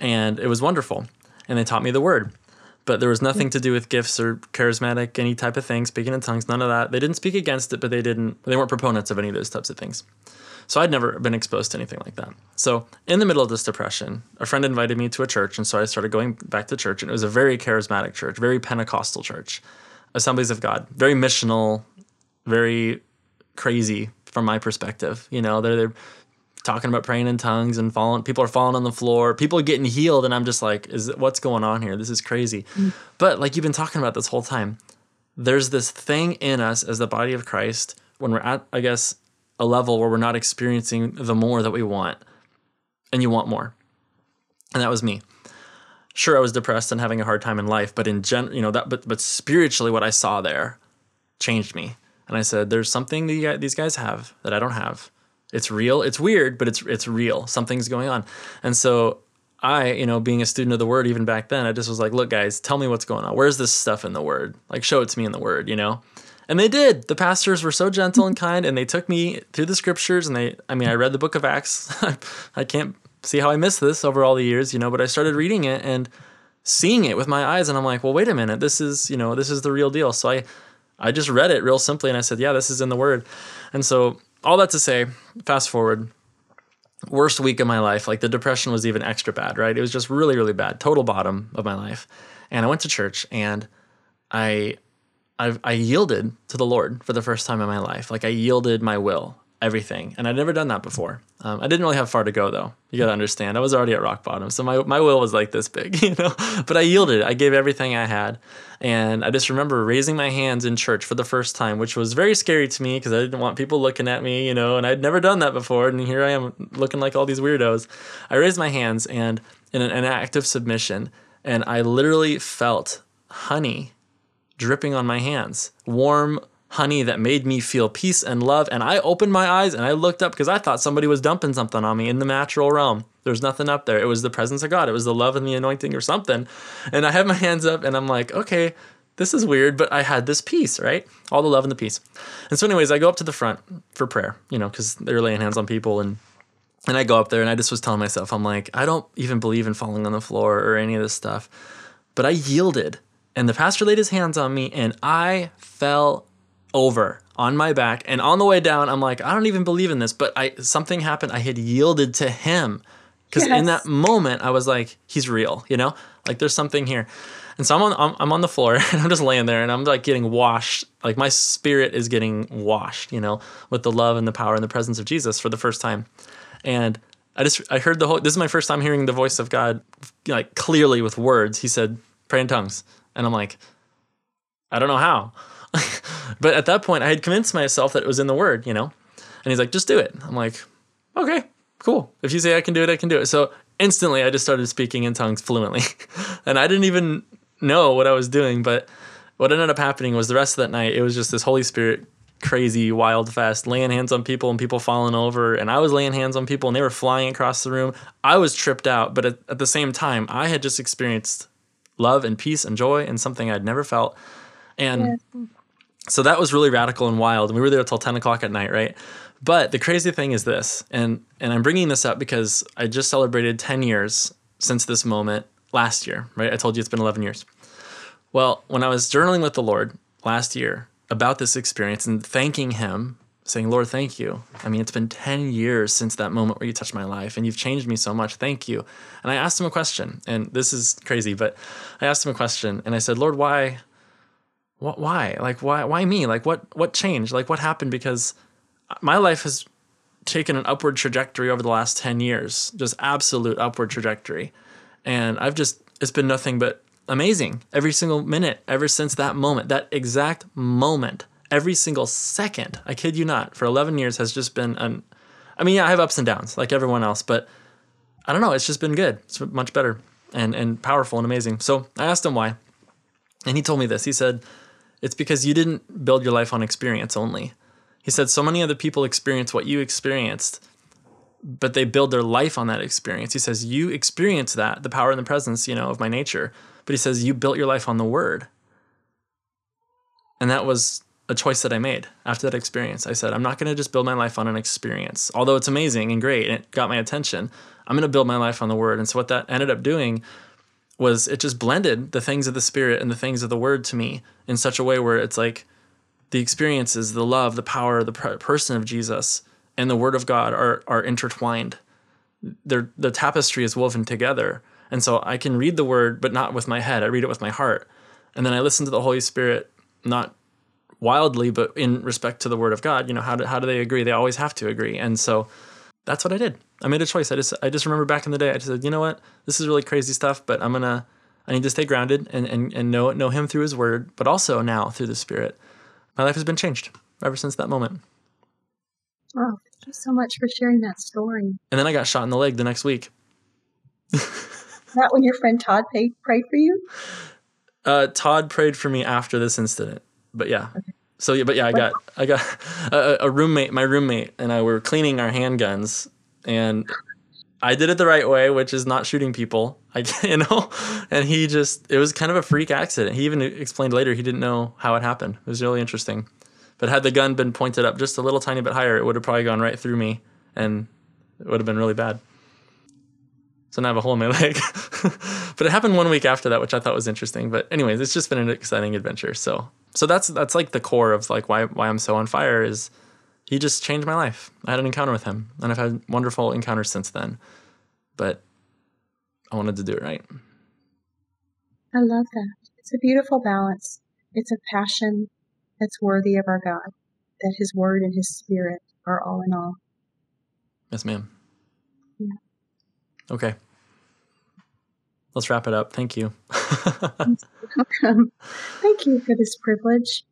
And it was wonderful. And they taught me the word. But there was hmm. nothing to do with gifts or charismatic, any type of thing, speaking in tongues, none of that. They didn't speak against it, but they didn't, they weren't proponents of any of those types of things. So I'd never been exposed to anything like that. So in the middle of this depression, a friend invited me to a church, and so I started going back to church, and it was a very charismatic church, very Pentecostal church, Assemblies of God, very missional, very crazy from my perspective. You know, they're they're talking about praying in tongues and falling. People are falling on the floor. People are getting healed, and I'm just like, is what's going on here? This is crazy. Mm. But like you've been talking about this whole time, there's this thing in us as the body of Christ when we're at, I guess, a level where we're not experiencing the more that we want, and you want more. And that was me. Sure, I was depressed and having a hard time in life, but in gen, you know that, but but spiritually, what I saw there changed me. And I said, "There's something that guys, these guys have that I don't have. It's real. It's weird, but it's it's real. Something's going on." And so I, you know, being a student of the word even back then, I just was like, "Look, guys, tell me what's going on. Where's this stuff in the word? Like, show it to me in the word, you know." And they did. The pastors were so gentle and kind, and they took me through the scriptures. And they, I mean, I read the book of Acts. I can't see how I missed this over all the years, you know, but I started reading it and seeing it with my eyes, and I'm like, well, wait a minute, this is, you know, this is the real deal. So I, I just read it real simply, and I said, yeah, this is in the Word. And so all that to say, fast forward, worst week of my life. Like the depression was even extra bad, right? It was just really, really bad, total bottom of my life. And I went to church, and I I, I yielded to the Lord for the first time in my life. Like I yielded my will, everything, and I'd never done that before. Um, I didn't really have far to go though. You gotta understand, I was already at rock bottom, so my my will was like this big, you know. But I yielded. I gave everything I had, and I just remember raising my hands in church for the first time, which was very scary to me because I didn't want people looking at me, you know, and I'd never done that before, and here I am looking like all these weirdos. I raised my hands and in an, an act of submission, and I literally felt honey dripping on my hands. Warm honey that made me feel peace and love. And I opened my eyes and I looked up because I thought somebody was dumping something on me in the natural realm. There was nothing up there. It was the presence of God. It was the love and the anointing or something. And I have my hands up and I'm like, okay, this is weird, but I had this peace, right? All the love and the peace. And so, anyways, I go up to the front for prayer, you know, because they're laying hands on people and and I go up there and I just was telling myself, I'm like, I don't even believe in falling on the floor or any of this stuff. But I yielded and the pastor laid his hands on me and I fell over on my back and on the way down I'm like I don't even believe in this but I something happened. I had yielded to him. Cuz in that moment I was like he's real you know? Like there's something here. And so I'm on I'm, I'm on the floor and I'm just laying there and I'm like getting washed. Like my spirit is getting washed you know with the love and the power and the presence of Jesus for the first time. And I just I heard the whole this is my first time hearing the voice of God like clearly with words. He said pray in tongues. And I'm like, I don't know how. but at that point, I had convinced myself that it was in the word, you know? And he's like, just do it. I'm like, okay, cool. If you say I can do it, I can do it. So instantly, I just started speaking in tongues fluently. and I didn't even know what I was doing. But what ended up happening was the rest of that night, it was just this Holy Spirit crazy wild fest laying hands on people and people falling over and i was laying hands on people and they were flying across the room i was tripped out but at, at the same time i had just experienced love and peace and joy and something I'd never felt. And so that was really radical and wild. And we were there till 10 o'clock at night, right? But the crazy thing is this, and, and I'm bringing this up because I just celebrated 10 years since this moment last year, right? I told you it's been 11 years. Well, when I was journaling with the Lord last year about this experience and thanking Him, saying, Lord, thank you. I mean, it's been 10 years since that moment where you touched my life and you've changed me so much. Thank you. And I asked Him a question, and this is crazy, but I asked Him a question and I said, Lord, why? Wh- why? Like, why? Why me? Like, what? What changed? Like, what happened? Because my life has taken an upward trajectory over the last ten years, just absolute upward trajectory, and I've just it's been nothing but amazing every single minute ever since that moment, that exact moment, every single second. I kid you not, for eleven years has just been an. I mean, yeah, I have ups and downs like everyone else, but I don't know. It's just been good. It's much better and and powerful and amazing. So I asked him why, and he told me this. He said it's because you didn't build your life on experience only. He said, So many other people experience what you experienced, but they build their life on that experience. He says, You experience that, the power and the presence, you know, of my nature. But he says, You built your life on the word. And that was a choice that I made after that experience. I said, I'm not going to just build my life on an experience, although it's amazing and great and it got my attention. I'm going to build my life on the word. And so what that ended up doing was it just blended the things of the spirit and the things of the word to me in such a way where it's like the experiences, the love, the power, the person of Jesus and the word of God are are intertwined. They're, the tapestry is woven together. And so I can read the word, but not with my head. I read it with my heart. And then I listen to the Holy Spirit, not wildly, but in respect to the word of God. You know, how do, how do they agree? They always have to agree. And so that's what I did. I made a choice. I just I just remember back in the day, I just said, you know what, this is really crazy stuff, but I'm gonna I need to stay grounded and and, and know know Him through His Word, but also now through the Spirit. My life has been changed ever since that moment. Oh, thank you so much for sharing that story. And then I got shot in the leg the next week. that when your friend Todd paid, prayed for you? Uh, Todd prayed for me after this incident, but yeah. Okay. So yeah, but yeah, I got I got a, a roommate, my roommate, and I were cleaning our handguns, and I did it the right way, which is not shooting people. I you know, and he just it was kind of a freak accident. He even explained later he didn't know how it happened. It was really interesting. But had the gun been pointed up just a little tiny bit higher, it would have probably gone right through me, and it would have been really bad. So now I have a hole in my leg. but it happened one week after that, which I thought was interesting. But anyways, it's just been an exciting adventure. So so that's that's like the core of like why why I'm so on fire is he just changed my life. I had an encounter with him, and I've had wonderful encounters since then. But I wanted to do it right. I love that. It's a beautiful balance. It's a passion that's worthy of our God, that His Word and His Spirit are all in all. Yes, ma'am. Yeah. Okay. Let's wrap it up. Thank you. welcome. Thank you for this privilege.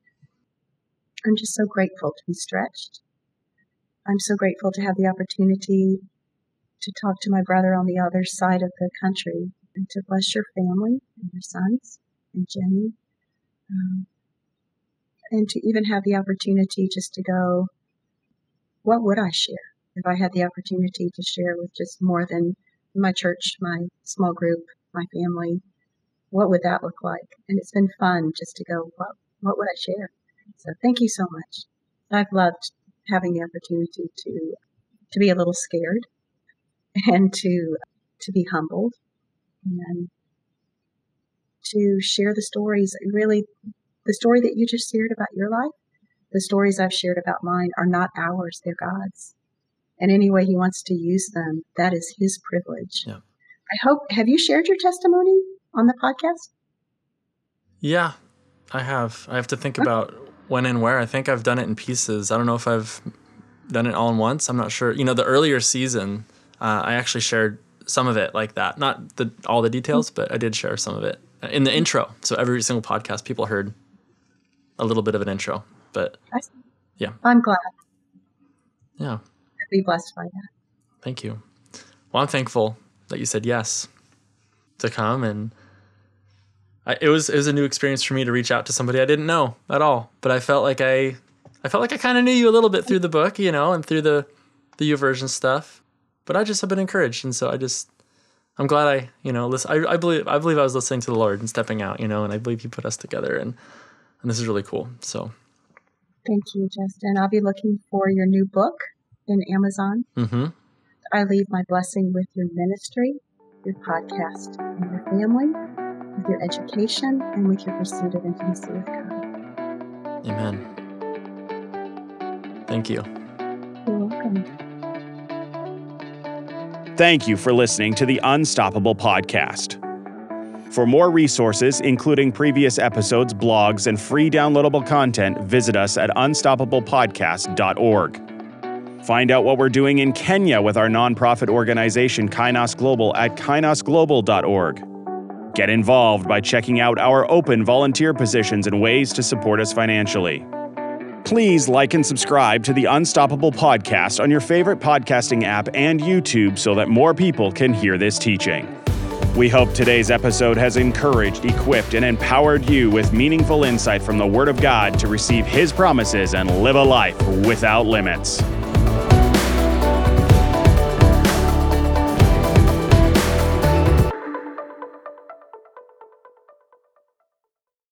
I'm just so grateful to be stretched. I'm so grateful to have the opportunity to talk to my brother on the other side of the country and to bless your family and your sons and Jenny. Um, and to even have the opportunity just to go, what would I share if I had the opportunity to share with just more than my church, my small group, my family, what would that look like? And it's been fun just to go, what, what would I share? So thank you so much. I've loved having the opportunity to to be a little scared and to to be humbled and to share the stories really the story that you just shared about your life the stories i've shared about mine are not ours they're god's and any way he wants to use them that is his privilege yeah. I hope, have you shared your testimony on the podcast? Yeah, I have. I have to think about when and where. I think I've done it in pieces. I don't know if I've done it all in once. I'm not sure. You know, the earlier season, uh, I actually shared some of it like that. Not the all the details, but I did share some of it in the intro. So every single podcast, people heard a little bit of an intro. But yeah, I'm glad. Yeah, I'd be blessed by that. Thank you. Well, I'm thankful that you said yes to come and I, it was it was a new experience for me to reach out to somebody I didn't know at all, but I felt like I I felt like I kind of knew you a little bit through the book, you know, and through the the YouVersion stuff. But I just have been encouraged, and so I just I'm glad I you know listen. I, I believe I believe I was listening to the Lord and stepping out, you know, and I believe He put us together, and and this is really cool. So thank you, Justin. I'll be looking for your new book in Amazon. Mm-hmm. I leave my blessing with your ministry, your podcast, and your family, with your education, and with your pursuit of intimacy with God. Amen. Thank you. You're welcome. Thank you for listening to the Unstoppable Podcast. For more resources, including previous episodes, blogs, and free downloadable content, visit us at unstoppablepodcast.org. Find out what we're doing in Kenya with our nonprofit organization Kainos Global at kainosglobal.org. Get involved by checking out our open volunteer positions and ways to support us financially. Please like and subscribe to the Unstoppable Podcast on your favorite podcasting app and YouTube so that more people can hear this teaching. We hope today's episode has encouraged, equipped, and empowered you with meaningful insight from the Word of God to receive His promises and live a life without limits.